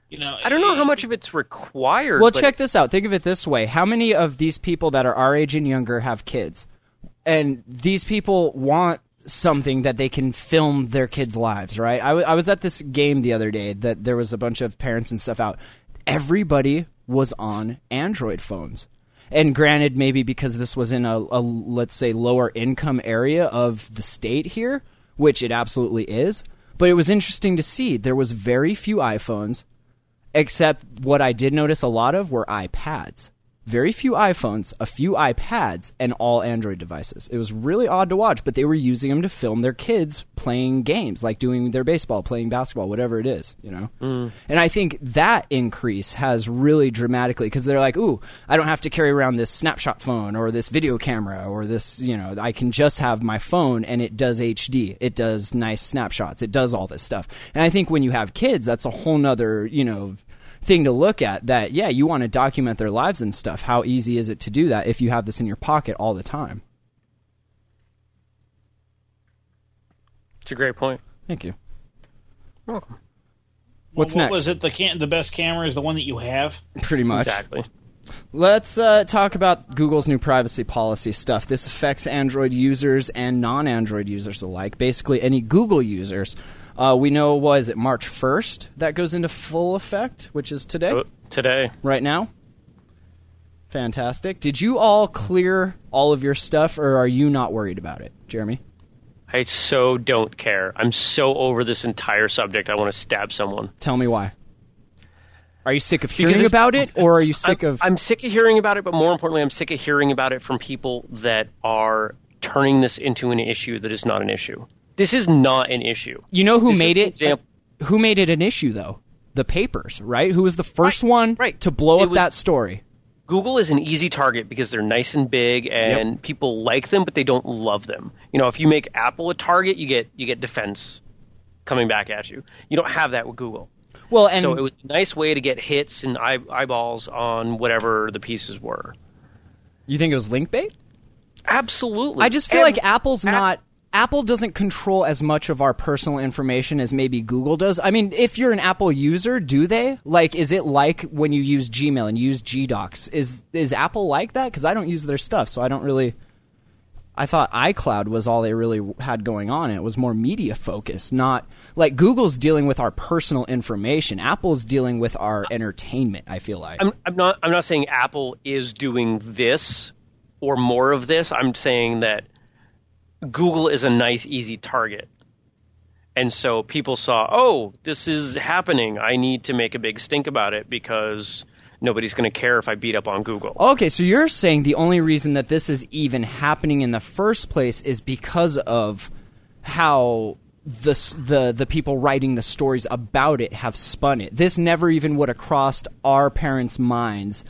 You know, I don't know how much of it's required. Well, but check this out. Think of it this way: How many of these people that are our age and younger have kids, and these people want something that they can film their kids' lives? Right? I, w- I was at this game the other day that there was a bunch of parents and stuff out. Everybody was on Android phones. And granted, maybe because this was in a, a let's say lower income area of the state here, which it absolutely is. But it was interesting to see there was very few iPhones, except what I did notice a lot of were iPads. Very few iPhones, a few iPads, and all Android devices. It was really odd to watch, but they were using them to film their kids playing games, like doing their baseball, playing basketball, whatever it is, you know? Mm. And I think that increase has really dramatically, because they're like, ooh, I don't have to carry around this snapshot phone or this video camera or this, you know, I can just have my phone and it does HD. It does nice snapshots. It does all this stuff. And I think when you have kids, that's a whole nother, you know, thing to look at that yeah you want to document their lives and stuff how easy is it to do that if you have this in your pocket all the time it's a great point. thank you You're welcome. what's what next Was it the can- the best camera is the one that you have? pretty much Exactly. let's uh, talk about google's new privacy policy stuff this affects android users and non-android users alike basically any google users uh, we know was it march 1st that goes into full effect which is today Uh, Today, right now fantastic did you all clear all of your stuff or are you not worried about it jeremy I so don't care. I'm so over this entire subject. I want to stab someone. Tell me why. Are you sick of hearing about it, or are you sick I'm, of? I'm sick of hearing about it, but more importantly, I'm sick of hearing about it from people that are turning this into an issue that is not an issue. This is not an issue. you know who This made it? example- Who made it an issue though? The papers, right? Who was the first Right, one right. to blow It up was- that story? Google is an easy target because they're nice and big and people like them, but they don't love them. You know, if you make Apple a target, you get you get defense coming back at you. You don't have that with Google. Well, and so it was a nice way to get hits and eye, eyeballs on whatever the pieces were. you think it was link bait? Absolutely. I just feel Every- like Apple's App- not. Apple doesn't control as much of our personal information as maybe Google does. I mean, if you're an Apple user, do they? Like, is it like when you use Gmail and use GDocs? Is is Apple like that? Because I don't use their stuff, so I don't really. I thought iCloud was all they really had going on. It was more media focused, not like Google's dealing with our personal information. Apple's dealing with our entertainment. I feel like. I'm, I'm not. I'm not saying Apple is doing this or more of this. I'm saying that Google is a nice, easy target, and so people saw, oh, this is happening. I need to make a big stink about it because nobody's going to care if I beat up on Google. Okay, so you're saying the only reason that this is even happening in the first place is because of how the the the people writing the stories about it have spun it. This never even would have crossed our parents' minds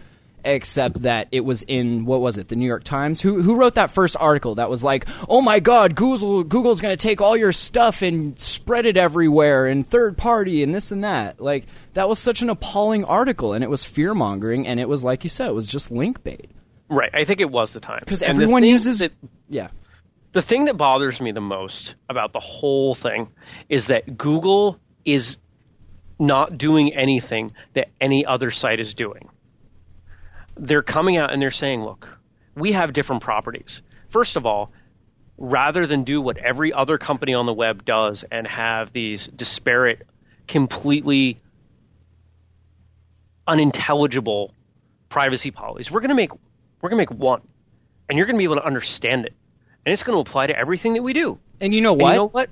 except that it was in what was it the new york times? Who who wrote that first article that was like oh my god google google's going to take all your stuff and spread it everywhere and third party and this and that. Like that was such an appalling article and it was fear mongering and it was like you said it was just link bait. Right. I think it was the time because everyone uses it yeah. the thing that bothers me the most about the whole thing is that Google is not doing anything that any other site is doing. They're coming out and they're saying, look, we have different properties. First of all, rather than do what every other company on the web does and have these disparate, completely unintelligible privacy policies. We're going to make we're going to make one, and you're going to be able to understand it, and it's going to apply to everything that we do. And you know And what? you know what?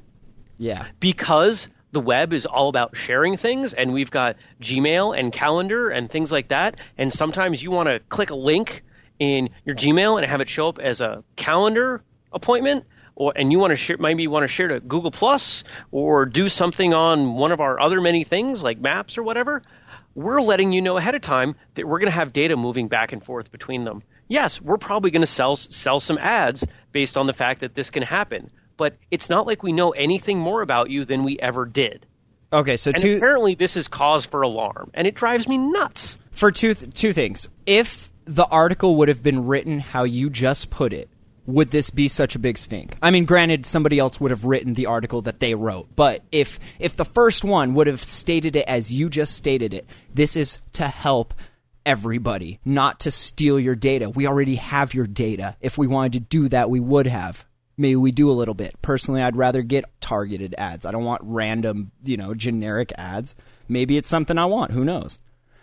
yeah. because the web is all about sharing things and we've got Gmail and calendar and things like that and sometimes you want to click a link in your Gmail and have it show up as a calendar appointment or and you want to share maybe you want to share to Google Plus or do something on one of our other many things like maps or whatever we're letting you know ahead of time that we're going to have data moving back and forth between them. Yes, we're probably going to sell sell some ads based on the fact that this can happen, but it's not like we know anything more about you than we ever did. Okay, so And two apparently, this is cause for alarm, and it drives me nuts. for two th- two things. If the article would have been written how you just put it, would this be such a big stink? I mean, granted, somebody else would have written the article that they wrote, but if if the first one would have stated it as you just stated it, this is to help everybody, not to steal your data. We already have your data. If we wanted to do that, we would have. Maybe we do a little bit. Personally, I'd rather get targeted ads. I don't want random, you know, generic ads. Maybe it's something I want. Who knows?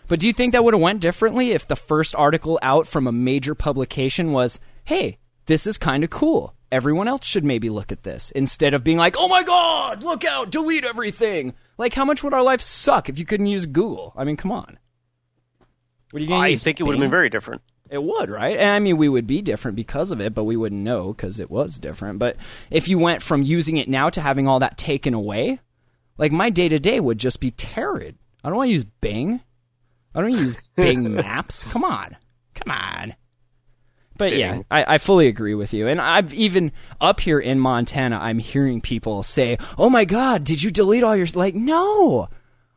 But do you think that would have went differently if the first article out from a major publication was, "Hey, this is kind of cool. Everyone else should maybe look at this." Instead of being like, "Oh my god, look out, delete everything." Like how much would our life suck if you couldn't use Google? I mean, come on. What are you I think it would have been very different. It would, right? And I mean, we would be different because of it, but we wouldn't know because it was different. But if you went from using it now to having all that taken away, like my day to day would just be terrid. I don't want to use Bing. I don't use [laughs] Bing Maps. Come on, come on. But yeah, I, I fully agree with you. And I've even up here in Montana, I'm hearing people say, "Oh my God, did you delete all your?" Like, no,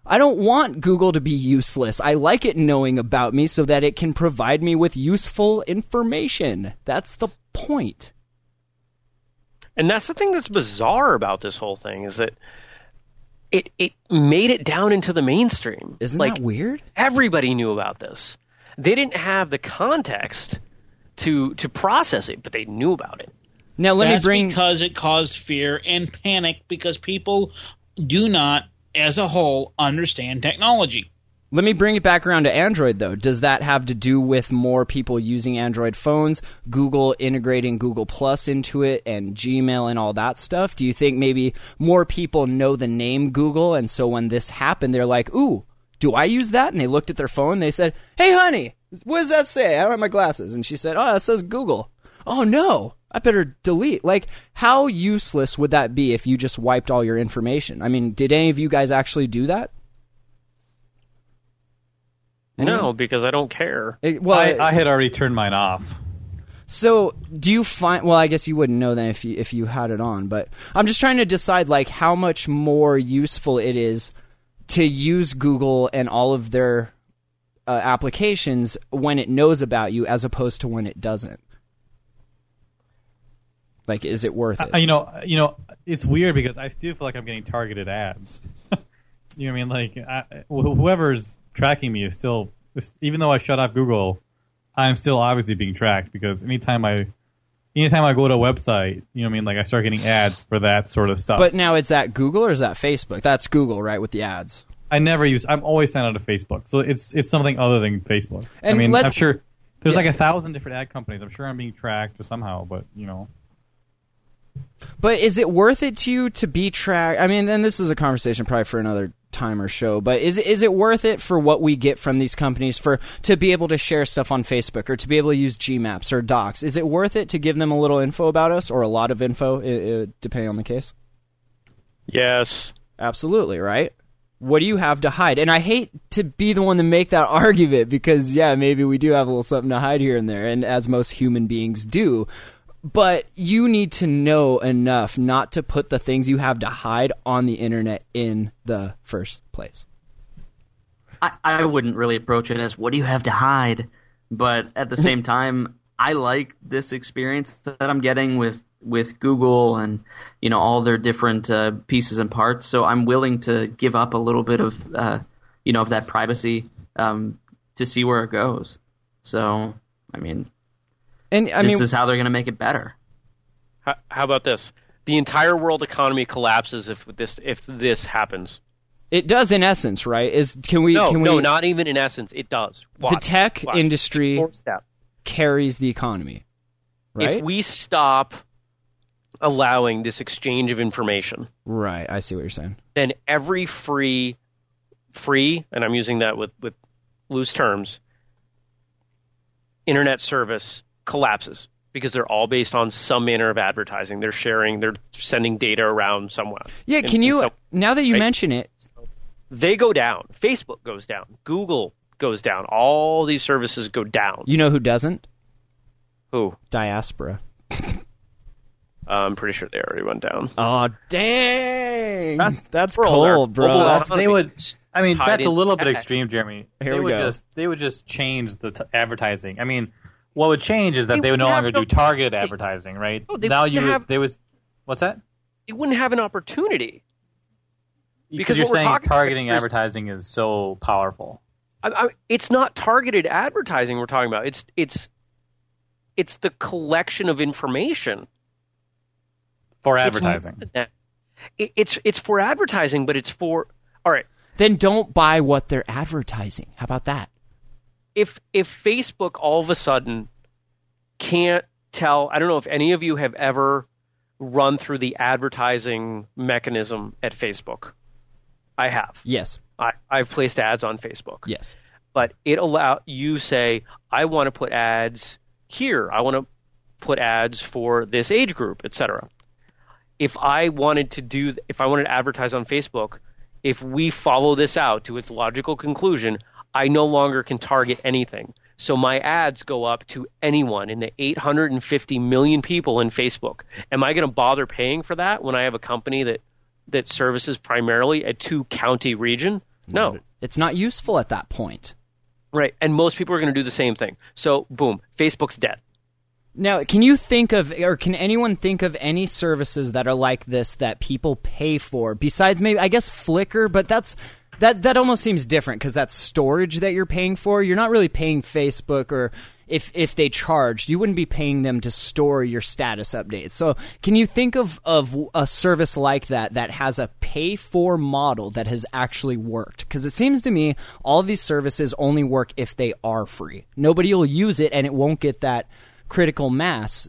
I don't want Google to be useless. I like it knowing about me so that it can provide me with useful information. That's the point. And that's the thing that's bizarre about this whole thing is that it it made it down into the mainstream. Isn't like that weird? everybody knew about this. They didn't have the context to to process it, but they knew about it. Now let That's me bring. because it caused fear and panic because people do not, as a whole, understand technology. Let me bring it back around to Android, though. Does that have to do with more people using Android phones, Google integrating Google Plus into it, and Gmail and all that stuff? Do you think maybe more people know the name Google, and so when this happened, they're like, ooh, do I use that? And they looked at their phone, they said, hey, honey, what does that say? I don't have my glasses. And she said, oh, it says Google. Oh, no, I better delete. Like, how useless would that be if you just wiped all your information? I mean, did any of you guys actually do that? No, because I don't care. It- well, I, I had already turned mine off. So, do you find? Well, I guess you wouldn't know then if you if you had it on. But I'm just trying to decide like how much more useful it is to use Google and all of their uh, applications when it knows about you, as opposed to when it doesn't. Like, is it worth it? Uh, you know, you know, it's weird because I still feel like I'm getting targeted ads. [laughs] you know what I mean? Like I, wh- whoever's tracking me is still, even though I shut off Google, I'm still obviously being tracked because anytime I, anytime I go to a website, you know what I mean? Like I start getting ads for that sort of stuff. but now is that Google or is that Facebook? That's Google, right? With the ads. I never use. I'm always signed out of Facebook, so it's it's something other than Facebook. And I mean, I'm sure there's Yeah. like a thousand different ad companies. I'm sure I'm being tracked somehow, but you know. But is it worth it to you to be tracked? I mean, then this is a conversation probably for another time or show. But is is it worth it for what we get from these companies for to be able to share stuff on Facebook or to be able to use Gmaps or Docs? Is it worth it to give them a little info about us or a lot of info, i i depending on the case? Yes. Absolutely, right? What do you have to hide? And I hate to be the one to make that [laughs] argument because, yeah, maybe we do have a little something to hide here and there, and as most human beings do. But you need to know enough not to put the things you have to hide on the internet in the first place. I, I wouldn't really approach it as what do you have to hide, but at the same [laughs] time, I like this experience that I'm getting with with Google and you know all their different uh, pieces and parts. So I'm willing to give up a little bit of uh, you know of that privacy um, to see where it goes. So I mean, And I this mean, is how they're going to make it better. How, how about this? The entire world economy collapses if this if this happens. It does in essence, right? Is can we No, can no, not even in essence. It does. the tech Watch. industry carries the economy. Right? If we stop allowing this exchange of information, right, I see what you're saying. then every free free and i'm using that with, with loose terms internet service collapses because they're all based on some manner of advertising they're sharing they're sending data around somewhere Yeah, can in you some- now that you right? mention it, they go down facebook goes down google goes down all these services go down you know who doesn't? who Diaspora. i'm pretty sure they already went down Oh dang. That's That's world, our cold, bro. global That's- they would. I mean, that's a little bit extreme, Jeremy. Here they we would go. just they would just change the t- advertising. I mean, what would change is that They they, would no longer no- do targeted advertising, right? No, they now you would, have- they was what's that? You wouldn't have an opportunity Because you're saying talking about targeting advertising is so powerful. I, I, it's not targeted advertising we're talking about. It's it's it's the collection of information For advertising. than that. It, it's it's for advertising, but it's for all right. then don't buy what they're advertising. How about that? If if Facebook all of a sudden can't tell, I don't know if any of you have ever run through the advertising mechanism at Facebook. I have. Yes. I, I've placed ads on Facebook. Yes. but it allow you say I want to put ads here. I want to put ads for this age group, etc. If I wanted to do if I wanted to advertise on Facebook, if we follow this out to its logical conclusion, I no longer can target anything. So my ads go up to anyone in the 850 million people in Facebook. Am I going to bother paying for that when I have a company that that services primarily a two county region? No. It's not useful at that point. Right. And most people are going to do the same thing. So, boom, Facebook's dead. Now, can you think of, or can anyone think of any services that are like this that people pay for besides maybe, I guess, Flickr, but that's. That, that almost seems different because that's storage that you're paying for. You're not really paying Facebook or if if they charged, you wouldn't be paying them to store your status updates. So, can you think of of a service like that that has a pay for model that has actually worked? Because it seems to me all these services only work if they are free. Nobody will use it, and it won't get that critical mass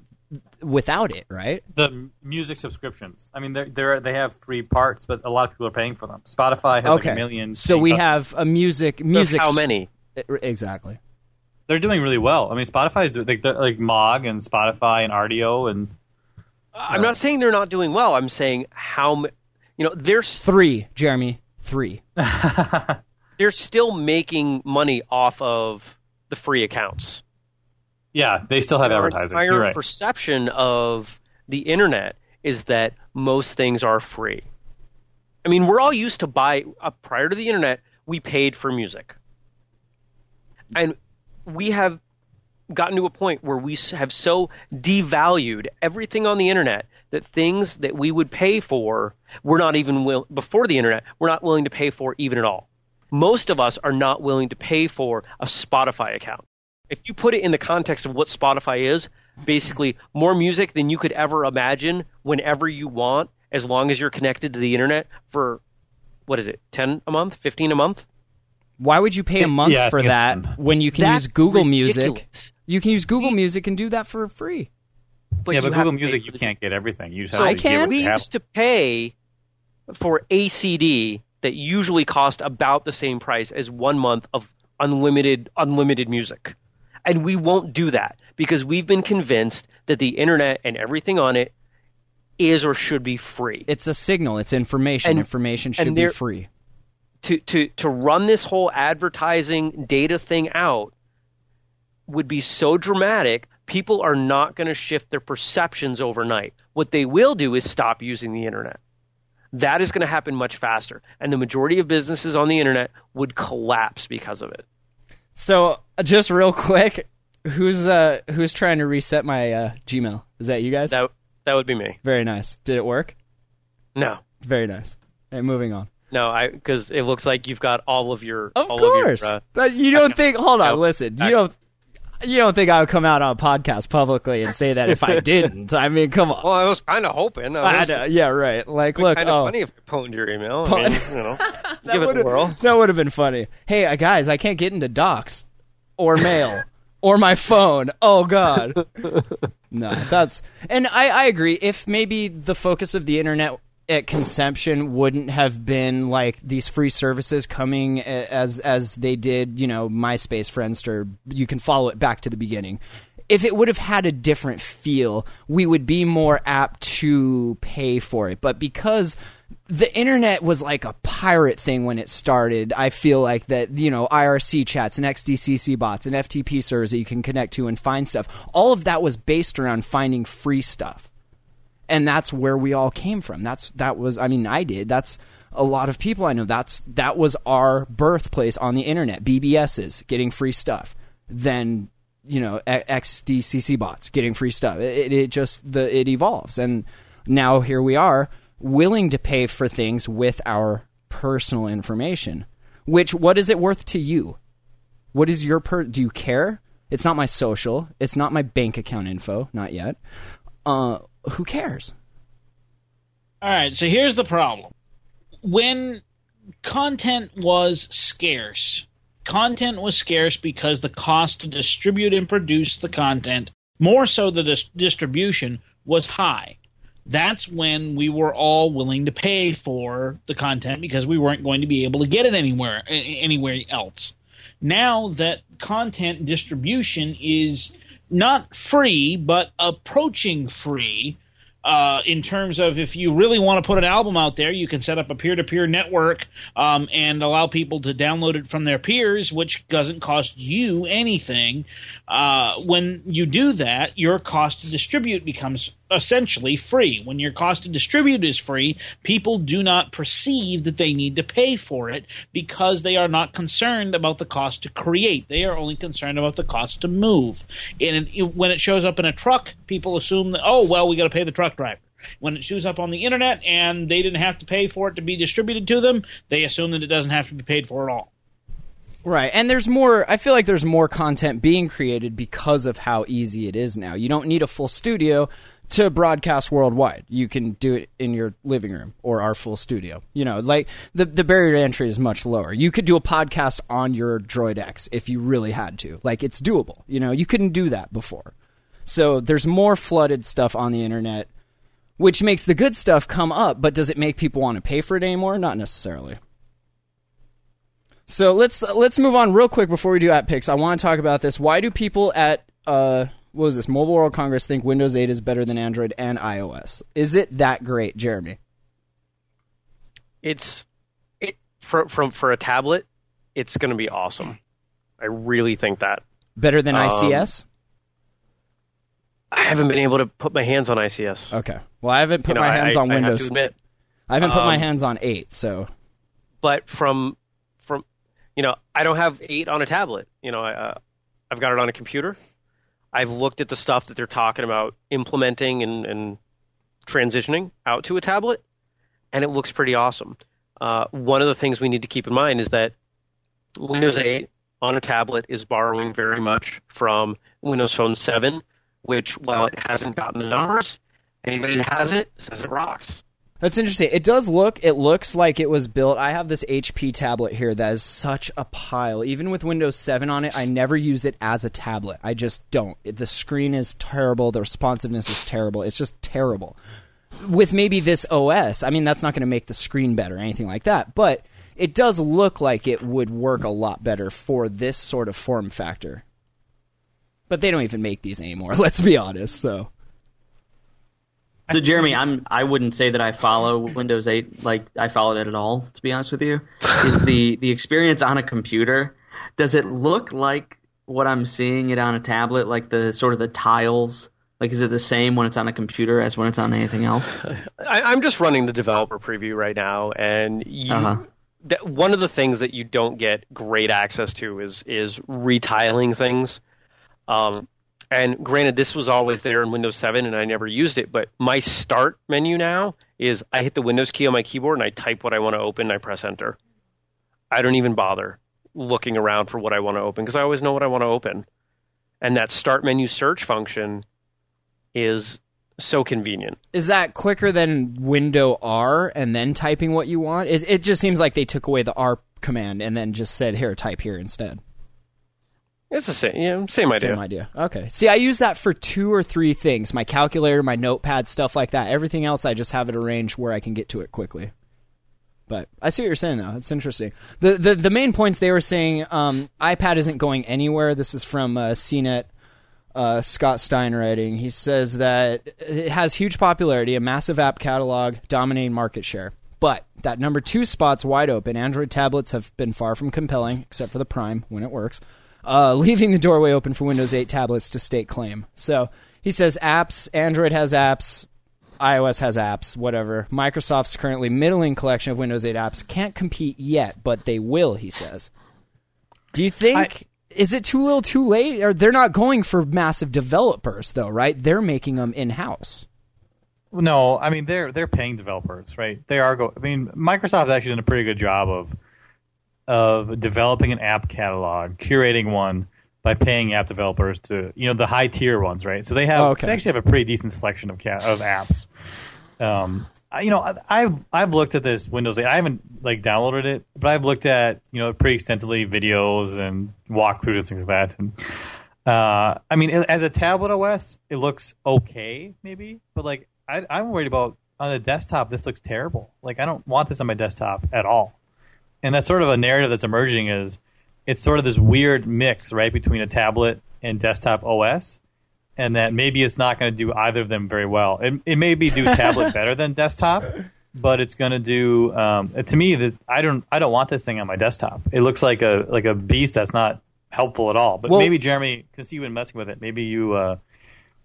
without it, right? The music subscriptions. I mean, they're, they're they have free parts, but a lot of people are paying for them. Spotify has like a million. So we customers. have a music music. How many? Exactly. They're doing really well. I mean, Spotify's doing like, like Mog and Spotify and Rdio and I'm not uh, saying they're not doing well. I'm saying how, m- you know, they're Three, Jeremy. Three. [laughs] they're still making money off of the free accounts. Yeah, they still have Our advertising. entire You're right. perception of the internet is that most things are free. I mean, we're all used to buy uh, prior to the internet, we paid for music, and we have gotten to a point where we have so devalued everything on the internet that things that we would pay for, we're not even will before the internet, we're not willing to pay for even at all. Most of us are not willing to pay for a Spotify account. If you put it in the context of what Spotify is, basically more music than you could ever imagine whenever you want, as long as you're connected to the internet for what is it, ten a month, fifteen a month? Why would you pay a month Yeah, for that fun. when you can That's use Google Music? You can use Google Music and do that for free. But yeah, but Google Music you can't get everything. You just So have I to can. what we used to pay for ACD that usually cost about the same price as one month of unlimited unlimited music. And we won't do that because we've been convinced that the internet and everything on it is or should be free. It's a signal. It's information. And- information should and be free. to to to run this whole advertising data thing out would be so dramatic people are not going to shift their perceptions overnight what they will do is stop using the internet that is going to happen much faster and the majority of businesses on the internet would collapse because of it So, uh, just real quick, who's uh who's trying to reset my uh, Gmail? Is that you guys? that that would be me Very nice. Did it work? no Very nice. And moving on. no i because it looks like you've got all of your Of all course. of your, uh, but you don't think? Hold on. No. Listen. You I- don't. You don't think I would come out on a podcast publicly and say that if I [laughs] didn't? I mean, come on. Well, I was kind of hoping. I I was know, yeah, right. Like, look, kind of oh, funny if you pwned your email. Pwn- I mean, you know, that [laughs] give it a would've- whirl. That would have been funny. Hey, uh, guys, I can't get into docs or mail [laughs] or my phone. Oh God. no, that's and I, I agree. If maybe the focus of the internet at conception wouldn't have been like these free services coming as as they did, you know, MySpace, Friendster. You can follow it back to the beginning. If it would have had a different feel, we would be more apt to pay for it. But because the internet was like a pirate thing when it started. I feel like that, you know, IRC chats and XDCC bots and FTP servers that you can connect to and find stuff. All of that was based around finding free stuff. And that's where we all came from. That's that was I mean, I did. That's a lot of people I know. That's that was our birthplace on the internet. BBSs getting free stuff. Then you know XDCC bots getting free stuff. It, it just the it evolves, and now here we are willing to pay for things with our personal information. Which what is it worth to you? What is your per? Do you care? It's not my social. It's not my bank account info. Not yet. Uh, who cares? All right, so here's the problem. When content was scarce, content was scarce because the cost to distribute and produce the content, more so the dis- distribution, was high. That's when we were all willing to pay for the content because we weren't going to be able to get it anywhere anywhere else. Now that content distribution is not free but approaching free, uh, in terms of if you really want to put an album out there, you can set up a peer to peer network um, and allow people to download it from their peers, which doesn't cost you anything. Uh, when you do that, your cost to distribute becomes essentially free. When your cost to distribute is free, people do not perceive that they need to pay for it because they are not concerned about the cost to create. They are only concerned about the cost to move. And it, when it shows up in a truck, people assume that, oh, well, we got to pay the truck driver. When it shows up on the internet and they didn't have to pay for it to be distributed to them, they assume that it doesn't have to be paid for at all. Right. And there's more, I feel like there's more content being created because of how easy it is now. You don't need a full studio to broadcast worldwide. You can do it in your living room or our full studio. You know, like the, the barrier to entry is much lower. You could do a podcast on your Droid X if you really had to. Like, it's doable. You know, you couldn't do that before. So there's more flooded stuff on the internet, which makes the good stuff come up, but does it make people want to pay for it anymore? Not necessarily. So let's let's move on real quick before we do app picks. I want to talk about this. Why do people at uh what was this Mobile World Congress think Windows 8 is better than Android and iOS? Is it that great, Jeremy? It's it for from for a tablet. It's going to be awesome. I really think that. Better than Um, ICS? I haven't been able to put my hands on ICS. Okay. Well, I haven't put You know, my I- hands I- on I Windows. admit. I haven't put my um, hands on 8, so but from from you know I don't have eight on a tablet. You know I, uh, I've got it on a computer. I've looked at the stuff that they're talking about implementing and, and transitioning out to a tablet, and it looks pretty awesome. Uh, one of the things we need to keep in mind is that Windows 8 on a tablet is borrowing very much from Windows Phone 7, which while it hasn't gotten the numbers, anybody that has it says it rocks. That's interesting. It does look. It looks like it was built. I have this HP tablet here that is such a pile. Even with Windows 7 on it, I never use it as a tablet. I just don't. The screen is terrible. The responsiveness is terrible. It's just terrible. With maybe this OS, I mean, that's not going to make the screen better or anything like that. But it does look like it would work a lot better for this sort of form factor. But they don't even make these anymore. [laughs] Let's be honest. So. So Jeremy, I'm I wouldn't say that I follow Windows 8 like I followed it at all. To be honest with you, is the the experience on a computer? Does it look like what I'm seeing it on a tablet? Like the sort of the tiles? Like is it the same when it's on a computer as when it's on anything else? I, I'm just running the developer preview right now, and you, Uh-huh. one of the things that you don't get great access to is is retiling things. Um, and granted, this was always there in Windows 7, and I never used it. But my start menu now is I hit the Windows key on my keyboard and I type what I want to open, and I press enter. I don't even bother looking around for what I want to open because I always know what I want to open. and that start menu search function is so convenient. Is that quicker than Window R and then typing what you want? It, it just seems like they took away the R command and then just said, "Here, type here instead." It's the same, yeah, same idea. Same idea. Okay. See, I use that for two or three things: my calculator, my notepad, stuff like that. Everything else, I just have it arranged where I can get to it quickly. But I see what you're saying, though. It's interesting. The the, the main points they were saying, um, iPad isn't going anywhere. This is from uh, CNET. Uh, Scott Stein writing. He says that it has huge popularity, a massive app catalog, dominating market share. But that number two spot's wide open. Android tablets have been far from compelling, except for the Prime when it works, uh, [laughs] leaving the doorway open for Windows 8 tablets to stake claim. So he says apps, Android has apps, iOS has apps, whatever. Microsoft's currently middling collection of Windows 8 apps can't compete yet, but they will, he says. Do you think is it too little too late or they're not going for massive developers though, right? They're making them in-house. No, I mean they're they're paying developers, right? They are go. I mean, Microsoft's actually done a pretty good job of of developing an app catalog, curating one by paying app developers to you know the high tier ones, right? So they have Oh, okay. they actually have a pretty decent selection of ca- of apps. Um, I- you know, I- I've I've looked at this Windows 8. I haven't like downloaded it, but I've looked at you know pretty extensively videos and walkthroughs and things like that. And uh, I mean, as a tablet OS, it looks okay, maybe, but like I, I'm worried about on a desktop. This looks terrible. Like I don't want this on my desktop at all. And that's sort of a narrative that's emerging. Is it's sort of this weird mix, right, between a tablet and desktop OS, and that maybe it's not going to do either of them very well. It, it may be do [laughs] tablet better than desktop, but it's going to do um, to me that I don't I don't want this thing on my desktop. It looks like a like a beast that's not helpful at all. But Well- maybe Jeremy, because you've been messing with it, maybe you uh,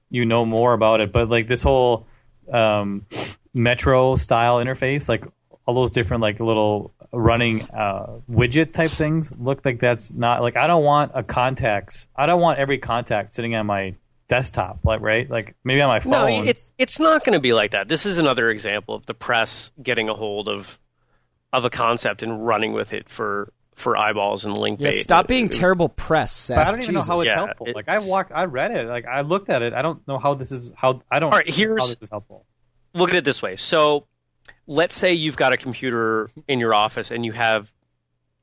you know more about it. But like this whole um, Metro style interface, like all those different like little running uh, widget type things, look like that's not like I don't want a contacts. I don't want every contact sitting on my desktop, like right, like maybe on my phone. No, it's it's not going to be like that. This is another example of the press getting a hold of of a concept and running with it for for eyeballs and link Yeah, bait. stop being terrible press. Seth. But I don't even know how it's Yeah, helpful. it's- Like I walked, I read it, like I looked at it. I don't know how this is how I don't. All right, here's- how this is helpful. Look at it this way. So, let's say you've got a computer in your office and you have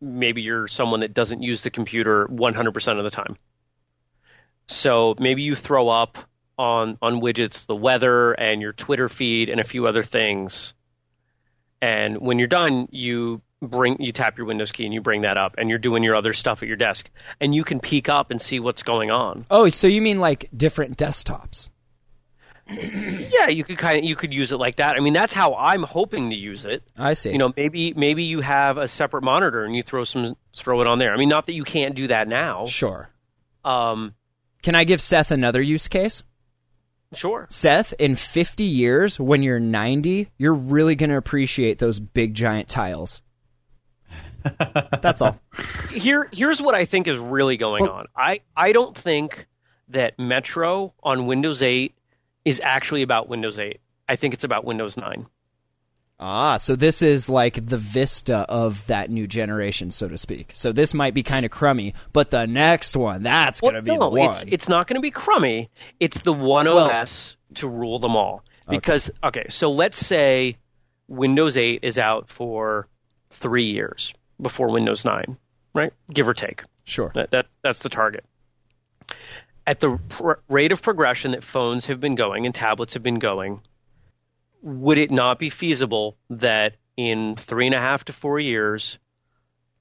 maybe you're someone that doesn't use the computer 100% of the time. So, maybe you throw up on on widgets the weather and your Twitter feed and a few other things. And when you're done, you bring you tap your Windows key and you bring that up and you're doing your other stuff at your desk and you can peek up and see what's going on. Oh, so you mean like different desktops? [clears throat] Yeah, you could kind of you could use it like that. I mean, that's how I'm hoping to use it. I see. You know, maybe maybe you have a separate monitor and you throw some throw it on there. I mean, not that you can't do that now. sure. Um, Can I give Seth another use case? sure. Seth, in 50 years, when you're 90, you're really going to appreciate those big giant tiles. [laughs] That's all. Here here's what I think is really going on. I I don't think that Metro on Windows 8 is actually about Windows 8. I think it's about Windows 9. Ah, so this is like the Vista of that new generation, so to speak. So this might be kind of crummy, but the next one, that's going to be no, the one. it's it's not going to be crummy. It's the one OS to rule them all. Because okay. so let's say Windows 8 is out for three years before Windows 9, right? Give or take. sure. That, that that's the target. At the pr- rate of progression that phones have been going and tablets have been going, would it not be feasible that in three and a half to four years,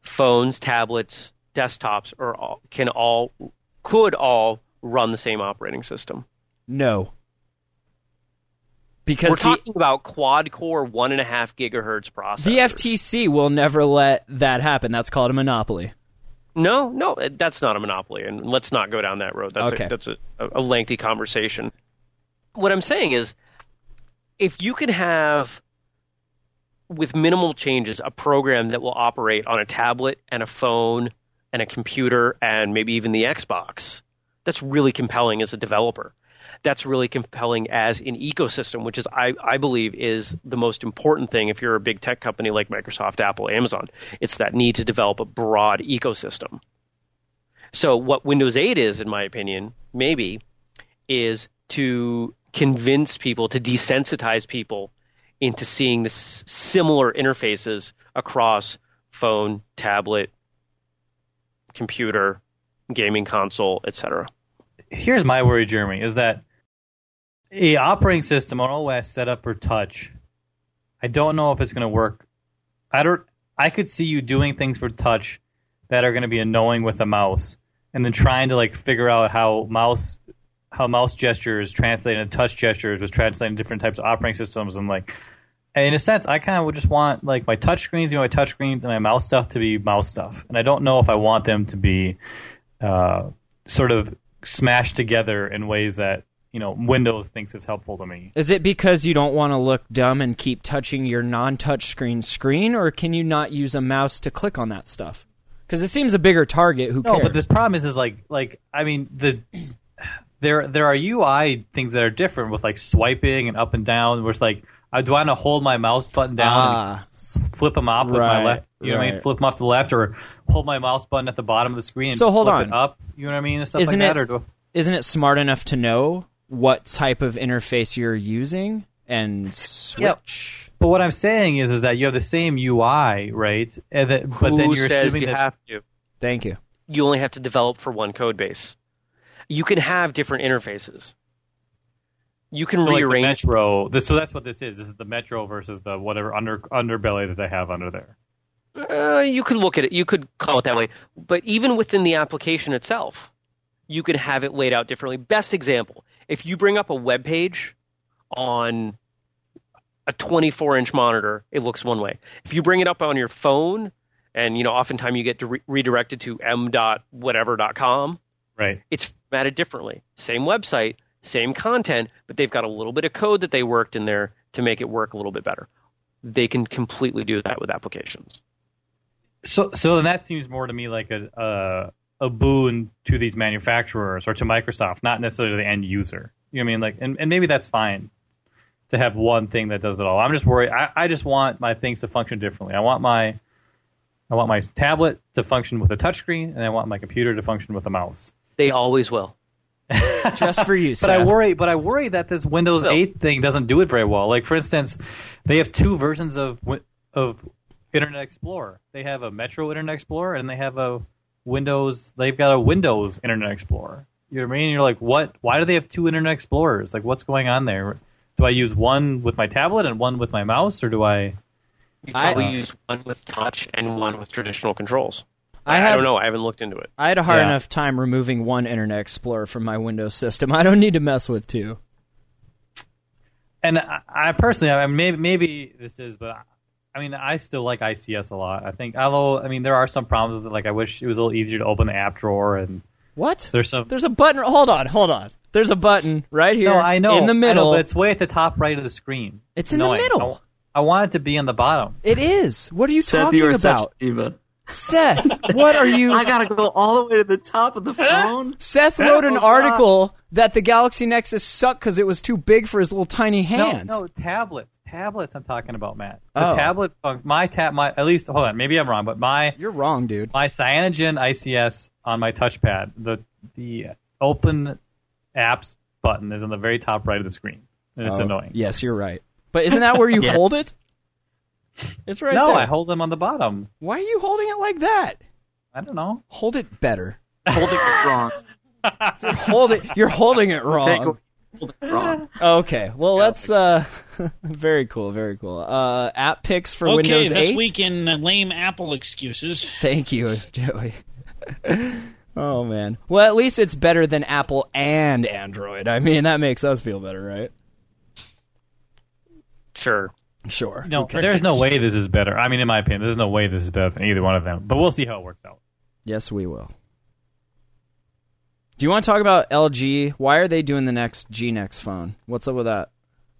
phones, tablets, desktops are all, can all could all run the same operating system? No. Because We're the, talking about quad core one and a half gigahertz processors. the FTC will never let that happen. That's called a monopoly. No, no, that's not a monopoly, and let's not go down that road. That's Okay. a, that's a, a lengthy conversation. What I'm saying is, if you can have, with minimal changes, a program that will operate on a tablet and a phone and a computer and maybe even the Xbox, that's really compelling as a developer. That's really compelling as an ecosystem, which is I, I believe is the most important thing if you're a big tech company like Microsoft, Apple, Amazon. It's that need to develop a broad ecosystem. So what Windows 8 is, in my opinion, maybe, is to convince people, to desensitize people into seeing this similar interfaces across phone, tablet, computer, gaming console, etc. Here's my worry, Jeremy, is that a operating system on OS set up for touch. I don't know if it's going to work. I don't. I could see you doing things for touch that are going to be annoying with a mouse, and then trying to like figure out how mouse how mouse gestures translate into touch gestures was translating different types of operating systems, and like in a sense, I kind of would just want like my touch screens, you know, my touch screens and my mouse stuff to be mouse stuff, and I don't know if I want them to be uh, sort of smashed together in ways that you know Windows thinks is helpful to me. Is it because you don't want to look dumb and keep touching your non-touch screen screen, or can you not use a mouse to click on that stuff? Because it seems a bigger target. Who No, cares? but the problem is, is like, like I mean, the [clears throat] there there are UI things that are different with like swiping and up and down. Where it's like, I do want to hold my mouse button down, Ah. and flip them off with my left. You know what I mean? Flip them off to the left, or hold my mouse button at the bottom of the screen. And So hold flip on. it up. You know what I mean? And stuff Isn't like it- that. Or do, Isn't it smart enough to know what type of interface you're using and switch? but what I'm saying is, is that you have the same UI, right? And that, but then you're says assuming you that have to? Thank you. You only have to develop for one code base. You can have different interfaces. You can so like the rearrange. Metro. This, so that's what this is. This is the Metro versus the whatever under underbelly that they have under there. Uh, you could look at it. You could call it that way. But even within the application itself, you could have it laid out differently. Best example: if you bring up a web page on a 24-inch monitor, it looks one way. If you bring it up on your phone, and you know, oftentimes you get re- redirected to m dot whatever dot com, Right. it's formatted differently. Same website, same content, but they've got a little bit of code that they worked in there to make it work a little bit better. They can completely do that with applications. So, so then that seems more to me like a uh, a boon to these manufacturers or to Microsoft, not necessarily the end user. You know what I mean? Like, and, and maybe that's fine to have one thing that does it all. I'm just worried. I, I just want my things to function differently. I want my I want my tablet to function with a touchscreen, and I want my computer to function with a mouse. They always will. [laughs] Just for you, [laughs] But I worry. But I worry that this Windows So- 8 thing doesn't do it very well. Like for instance, they have two versions of of Internet Explorer. They have a Metro Internet Explorer and they have a Windows. They've got a Windows Internet Explorer. You know what I mean? You're like, what? Why do they have two Internet Explorers? Like, what's going on there? Do I use one with my tablet and one with my mouse, or do I? You I- probably use one with touch and one with traditional controls. I I, don't know. I haven't looked into it. I had a hard Yeah. enough time removing one Internet Explorer from my Windows system. [laughs] I don't need to mess with two. And I, I personally, I mean, maybe, maybe this is, but I, I mean, I still like ICS a lot. I think, although, I mean, there are some problems with it. Like, I wish it was a little easier to open the app drawer, and What? there's some. There's a button. Hold on, hold on. There's a button right here. no, I know in the I know, middle. but it's way at the top right of the screen. It's in the middle. I, I want it to be on the bottom. it is. What are you Seth, talking you are about, such a. Seth? What are you? [laughs] I gotta go all the way to the top of the phone. Seth wrote an article that the Galaxy Nexus sucked because it was too big for his little tiny hands. No, no, tablets. Tablets. I'm talking about, Matt. The Oh. tablet. fun- My tab. My at least. Hold on. Maybe I'm wrong, but my You're wrong, dude. my Cyanogen ICS on my touchpad. The the open apps button is on the very top right of the screen, and it's Oh, annoying. Yes, you're right. But isn't that where [laughs] you Yeah. hold it? It's right no, there. I hold them on the bottom. Why are you holding it like that? I don't know. Hold it better. Holding it wrong. [laughs] Hold it. You're holding it wrong. Take away- hold it wrong. Okay. Well, let's. Uh, [laughs] very cool. Very cool. Uh, app picks for okay, Windows this week in uh, lame Apple excuses. [laughs] Thank you, Joey. [laughs] oh man. Well, at least it's better than Apple and Android. I mean, that makes us feel better, right? Sure. Sure. No, there's no way this is better. I mean, in my opinion, there's no way this is better than either one of them. But we'll see how it works out. Yes, we will. Do you want to talk about LG? Why are they doing the next G Next phone? What's up with that?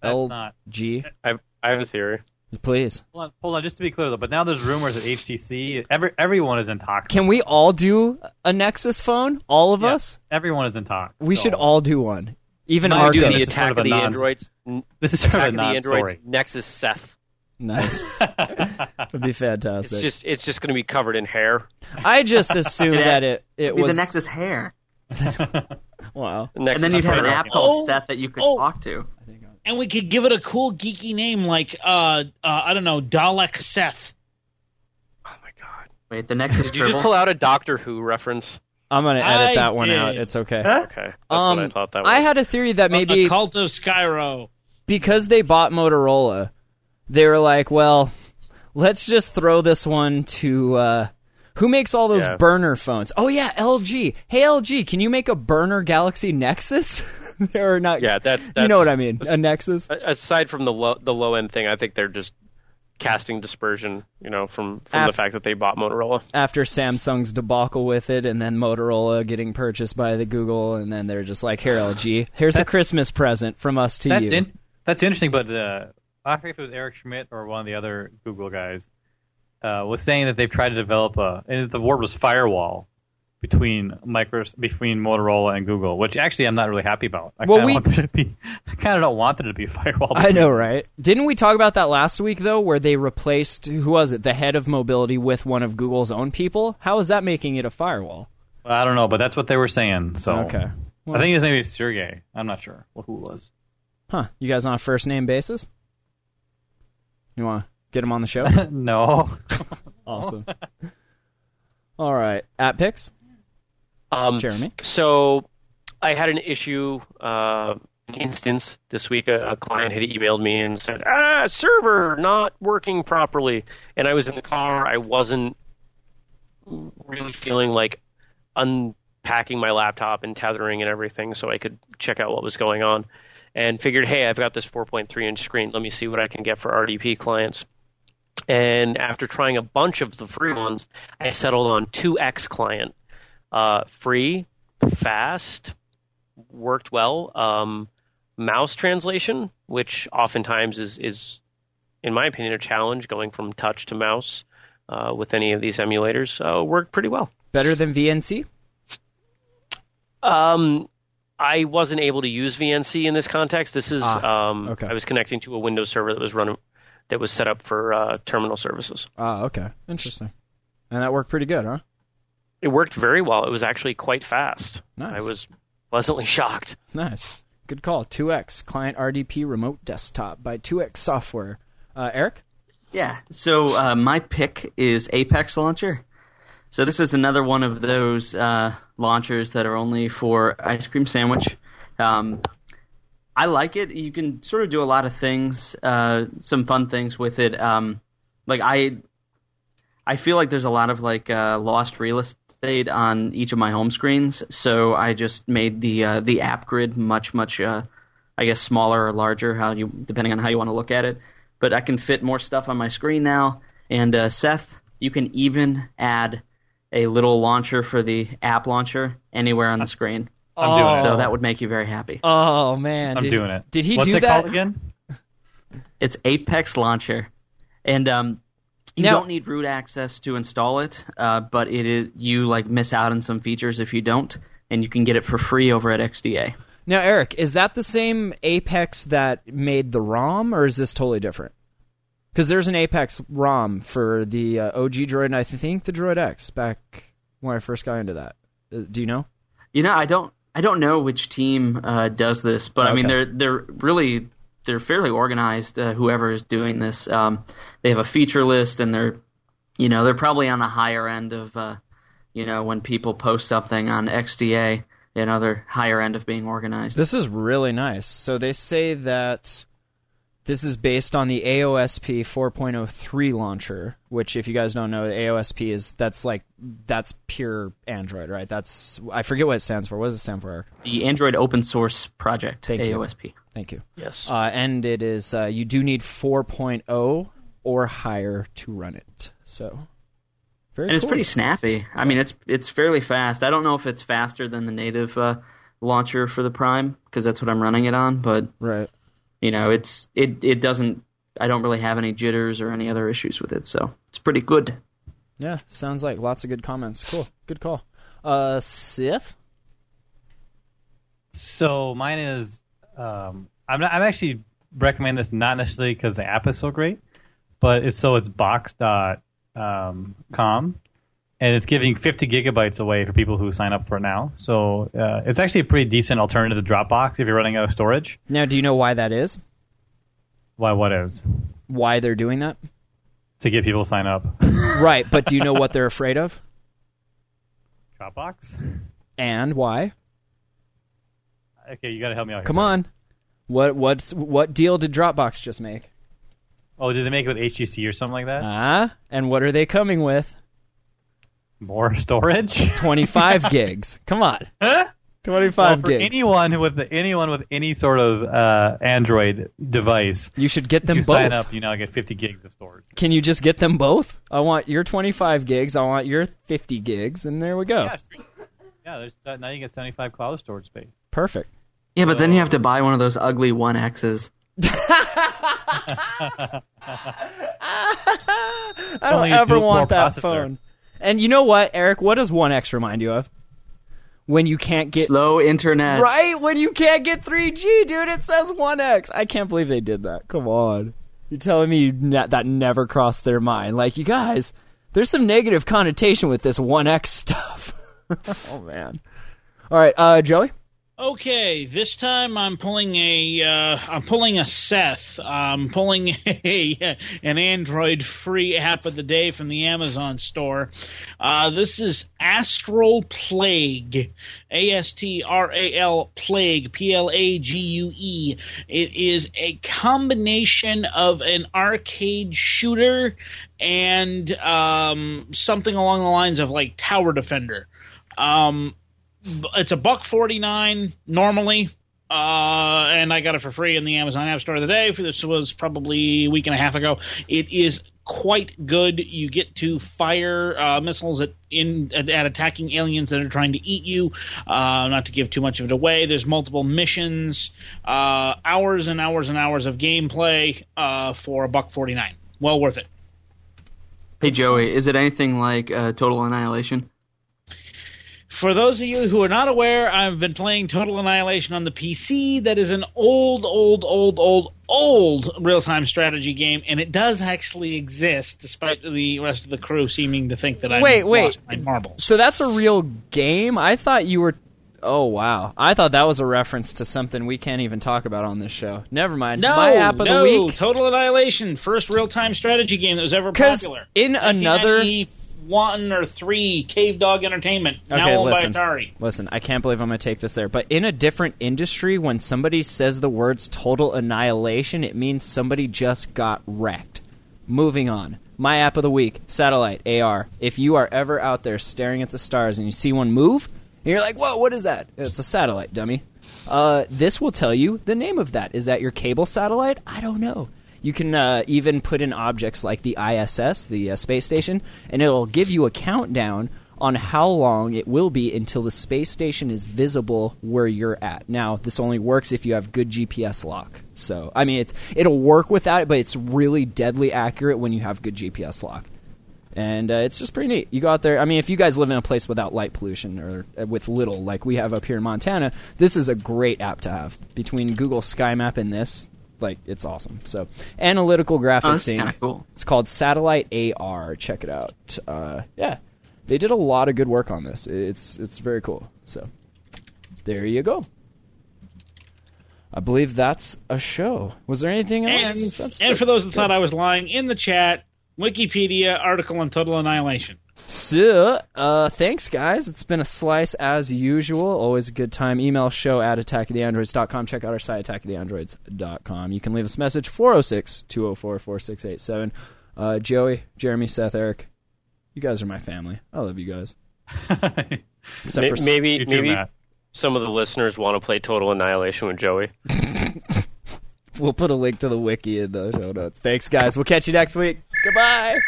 That's not. LG, I I have a theory. please. Hold on, hold on, just to be clear though. But now there's rumors that HTC, every everyone is in talks. Can we all do a Nexus phone? All of Yeah, us? Everyone is in talks. We so should all do one. Even Might our do Archos. the This is attack sort of of a the non- androids. n- This is sort of Attack a of the androids. non-story. Nexus Seth. Nice. [laughs] That'd be It's fantastic. just it's just going to be covered in hair. I just assumed It- that it it be was [laughs] the Nexus Hair, wow. Next and then you'd have an app called Oh, Seth that you could oh. talk to. And we could give it a cool geeky name like uh, uh I don't know, Dalek Seth. Oh my god! Wait, the Nexus Did you just pull out a Doctor Who reference? I'm gonna edit I that one out. It's okay. Okay, that's Um, what I thought that was. I had a theory that maybe a cult of Skaro. because they bought Motorola, they were like, well, let's just throw this one to uh, who makes all those Yeah. burner phones? Oh yeah, LG. Hey LG, can you make a burner Galaxy Nexus? [laughs] [laughs] or not? yeah, that that's, you know what I mean? A Nexus. Aside from the low, the low end thing, I think they're just casting dispersion. You know, from from the fact that they bought Motorola. After Samsung's debacle with it, and then Motorola getting purchased by the Google, and then they're just like, here LG, here's a Christmas present from us to That's you. in, that's interesting, but uh, I forget if it was Eric Schmidt or one of the other Google guys uh, was saying that they've tried to develop a, and the word was firewall between micros between Motorola and Google, which actually I'm not really happy about. I Well, kind of want there to be, I kind of don't want there to be a firewall. I know, right? Didn't we talk about that last week though, where they replaced who was it, the head of mobility with one of Google's own people? How is that making it a firewall? I don't know, but that's what they were saying. So Okay. I think it's maybe Sergey. I'm not sure who it was. Huh? You guys on a first name basis? You want to get him on the show? [laughs] no. [laughs] awesome. All right, at picks, Um, Jeremy. So I had an issue, uh, an instance this week. A, a client had emailed me and said, "Ah, server not working properly." And I was in the car. I wasn't really feeling like unpacking my laptop and tethering and everything, so I could check out what was going on. And figured, hey, I've got this 4.3 inch screen. Let me see what I can get for RDP clients. And after trying a bunch of the free ones, I settled on 2X client uh, free, fast, worked well. Um, mouse translation, which oftentimes is, is, in my opinion, a challenge going from touch to mouse uh, with any of these emulators, uh, worked pretty well. Better than VNC? Um, I wasn't able to use VNC in this context. This is Ah, um, okay. I was connecting to a Windows server that was running that was set up for uh, terminal services. Ah, okay, interesting. And that worked pretty good, huh? It worked very well. It was actually quite fast. Nice. I was pleasantly [laughs] shocked. Nice. Good call. 2X client RDP remote desktop by 2X software. Uh, Eric. Yeah. So uh, my pick is Apex Launcher. So this is another one of those uh, launchers that are only for ice cream sandwich. Um, I like it. You can sort of do a lot of things, uh, some fun things with it. Um, like I, I feel like there's a lot of like uh, lost real estate on each of my home screens. So I just made the uh, the app grid much much, uh, I guess, smaller or larger, how you depending on how you want to look at it. But I can fit more stuff on my screen now. And uh, Seth, you can even add a little launcher for the app launcher anywhere on the screen. I'm doing it. So that would make you very happy. Oh man, I'm did, doing it. Did he What's do it that? called again? It's Apex Launcher, and um, you Now- don't need root access to install it, uh, but it is you like miss out on some features if you don't, and you can get it for free over at XDA. Now, Eric, is that the same Apex that made the ROM, or is this totally different? Because there's an Apex ROM for the uh, OG Droid, and I think the Droid X back when I first got into that. Uh, do you know? You know, I don't I don't know which team uh, does this, but I mean they're they're really they're fairly organized. Uh, whoever is doing this, um, they have a feature list, and they're you know they're probably on the higher end of uh, you know when people post something on XDA. You know, they're higher end of being organized. This is really nice. So they say that this is based on the AOSP 4.03 launcher, which, if you guys don't know, AOSP is that's like that's pure Android, right? That's I forget what it stands for. What does it stand for? The Android Open Source Project, Thank you. AOSP. Thank you. Yes. Uh, and it is uh, you do need 4.0 or higher to run it. So very and it's cool. pretty snappy. I mean, it's it's fairly fast. I don't know if it's faster than the native uh, launcher for the Prime because that's what I'm running it on. But right. you know, it's it it doesn't. I don't really have any jitters or any other issues with it, so it's pretty good. Yeah, sounds like lots of good comments. Cool, good call. Uh, Seth. So mine is um, I'm not, I'm actually recommend this not necessarily because the app is so great, but it's so it's box.com um, and it's giving 50 gigabytes away for people who sign up for it now. So uh, it's actually a pretty decent alternative to Dropbox if you're running out of storage. Now, do you know why that is? Why? What is Why they're doing that? to get people to sign up? [laughs] Right, but do you know what they're afraid of? Dropbox. And why? Okay, you got to help me out. Here. Come on. What what's what deal did Dropbox just make? Oh, did they make it with HTC or something like that? Ah, and what are they coming with? More storage. [laughs] 25 [laughs] gigs. Come on. Huh? 25 Well, for gigs. anyone with anyone with any sort of uh, Android device, you should get if them you both. sign up, you now get 50 gigs of storage. Can you just get them both? I want your 25 gigs. I want your 50 gigs, and there we go. Yeah, yeah. There's, uh, now you get 75 cloud storage space. Perfect. Yeah, but then you have to buy one of those ugly One X's. [laughs] I don't Only a ever dual-core want that processor. phone. And you know what, Eric? What does 1X remind you of? When you can't get Slow internet. right when you can't get 3G, dude. It says 1X. I can't believe they did that. Come on, you're telling me you ne- that never crossed their mind? Like you guys, there's some negative connotation with this 1X stuff. [laughs] oh man. All right, uh, Joey. Okay, this time I'm pulling a uh, I'm pulling a Seth. I'm pulling [laughs] a an Android free app of the day from the Amazon store. Uh, this is Astral Plague, A S T R A L Plague, P L A G U E. It is a combination of an arcade shooter and um, something along the lines of like Tower Defender. Um, it's a buck 49 normally uh, and i got it for free in the amazon app store of the today this was probably a week and a half ago. It is quite good. You get to fire uh, missiles at in at, at attacking aliens that are trying to eat you. Uh, not to give too much of it away there's multiple missions uh, hours and hours and hours of gameplay uh, for a buck 49 well worth it. Hey Joey, is it anything like uh, Total Annihilation? For those of you who are not aware, I've been playing Total Annihilation on the PC. That is an old, old, old, old, old real time strategy game, and it does actually exist, despite the rest of the crew seeming to think that I Wait, wait. lost my marbles. So that's a real game? I thought you were. Oh wow! I thought that was a reference to something we can't even talk about on this show. Never mind. No, My app of no, the week. Total Annihilation, first real time strategy game that was ever popular. in another- one or three Cavedog Entertainment, now Okay, owned listen. by Atari. Listen, I can't believe I'm going to take this there, but in a different industry, when somebody says the words total annihilation, it means somebody just got wrecked. Moving on. My app of the week, Satellite AR. If you are ever out there staring at the stars and you see one move, and you're like, whoa, what is that? It's a satellite, dummy. Uh, this will tell you the name of that. Is that your cable satellite? I don't know. You can uh, even put in objects like the ISS, the uh, space station, and it'll give you a countdown on how long it will be until the space station is visible where you're at. Now, this only works if you have good GPS lock. So, I mean, it's it'll work without it, but it's really deadly accurate when you have good GPS lock. And uh, it's just pretty neat. You go out there. I mean, if you guys live in a place without light pollution or uh, with little, like we have up here in Montana, this is a great app to have. Between Google Sky Map and this, like it's awesome. So analytical Oh, graphics. that's kind of cool. It's called Satellite AR. Check it out. Uh, yeah, they did a lot of good work on this. It's it's very cool. So there you go. I believe that's a show. Was there anything else? And, and for those that Good. thought I was lying, in the chat, Wikipedia article on Total Annihilation. So, uh, thanks, guys. It's been a slice as usual. Always a good time. Email show at attackoftheandroids.com. Check out our site, attackoftheandroids.com. You can leave us a message, 406 204 4687. Uh, Joey, Jeremy, Seth, Eric, you guys are my family. I love you guys. Except May- for maybe too, maybe some of the listeners want to play Total Annihilation with Joey. [laughs] we'll put a link to the wiki in the show notes. Thanks, guys. We'll catch you next week. Goodbye.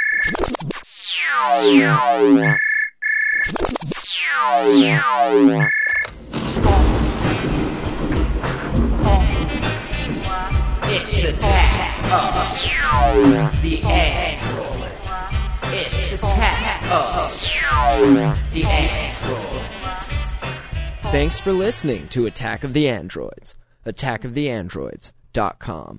It's attack of the android. It's attack of the android. Thanks for listening to Attack of the Androids. AttackoftheAndroids.com.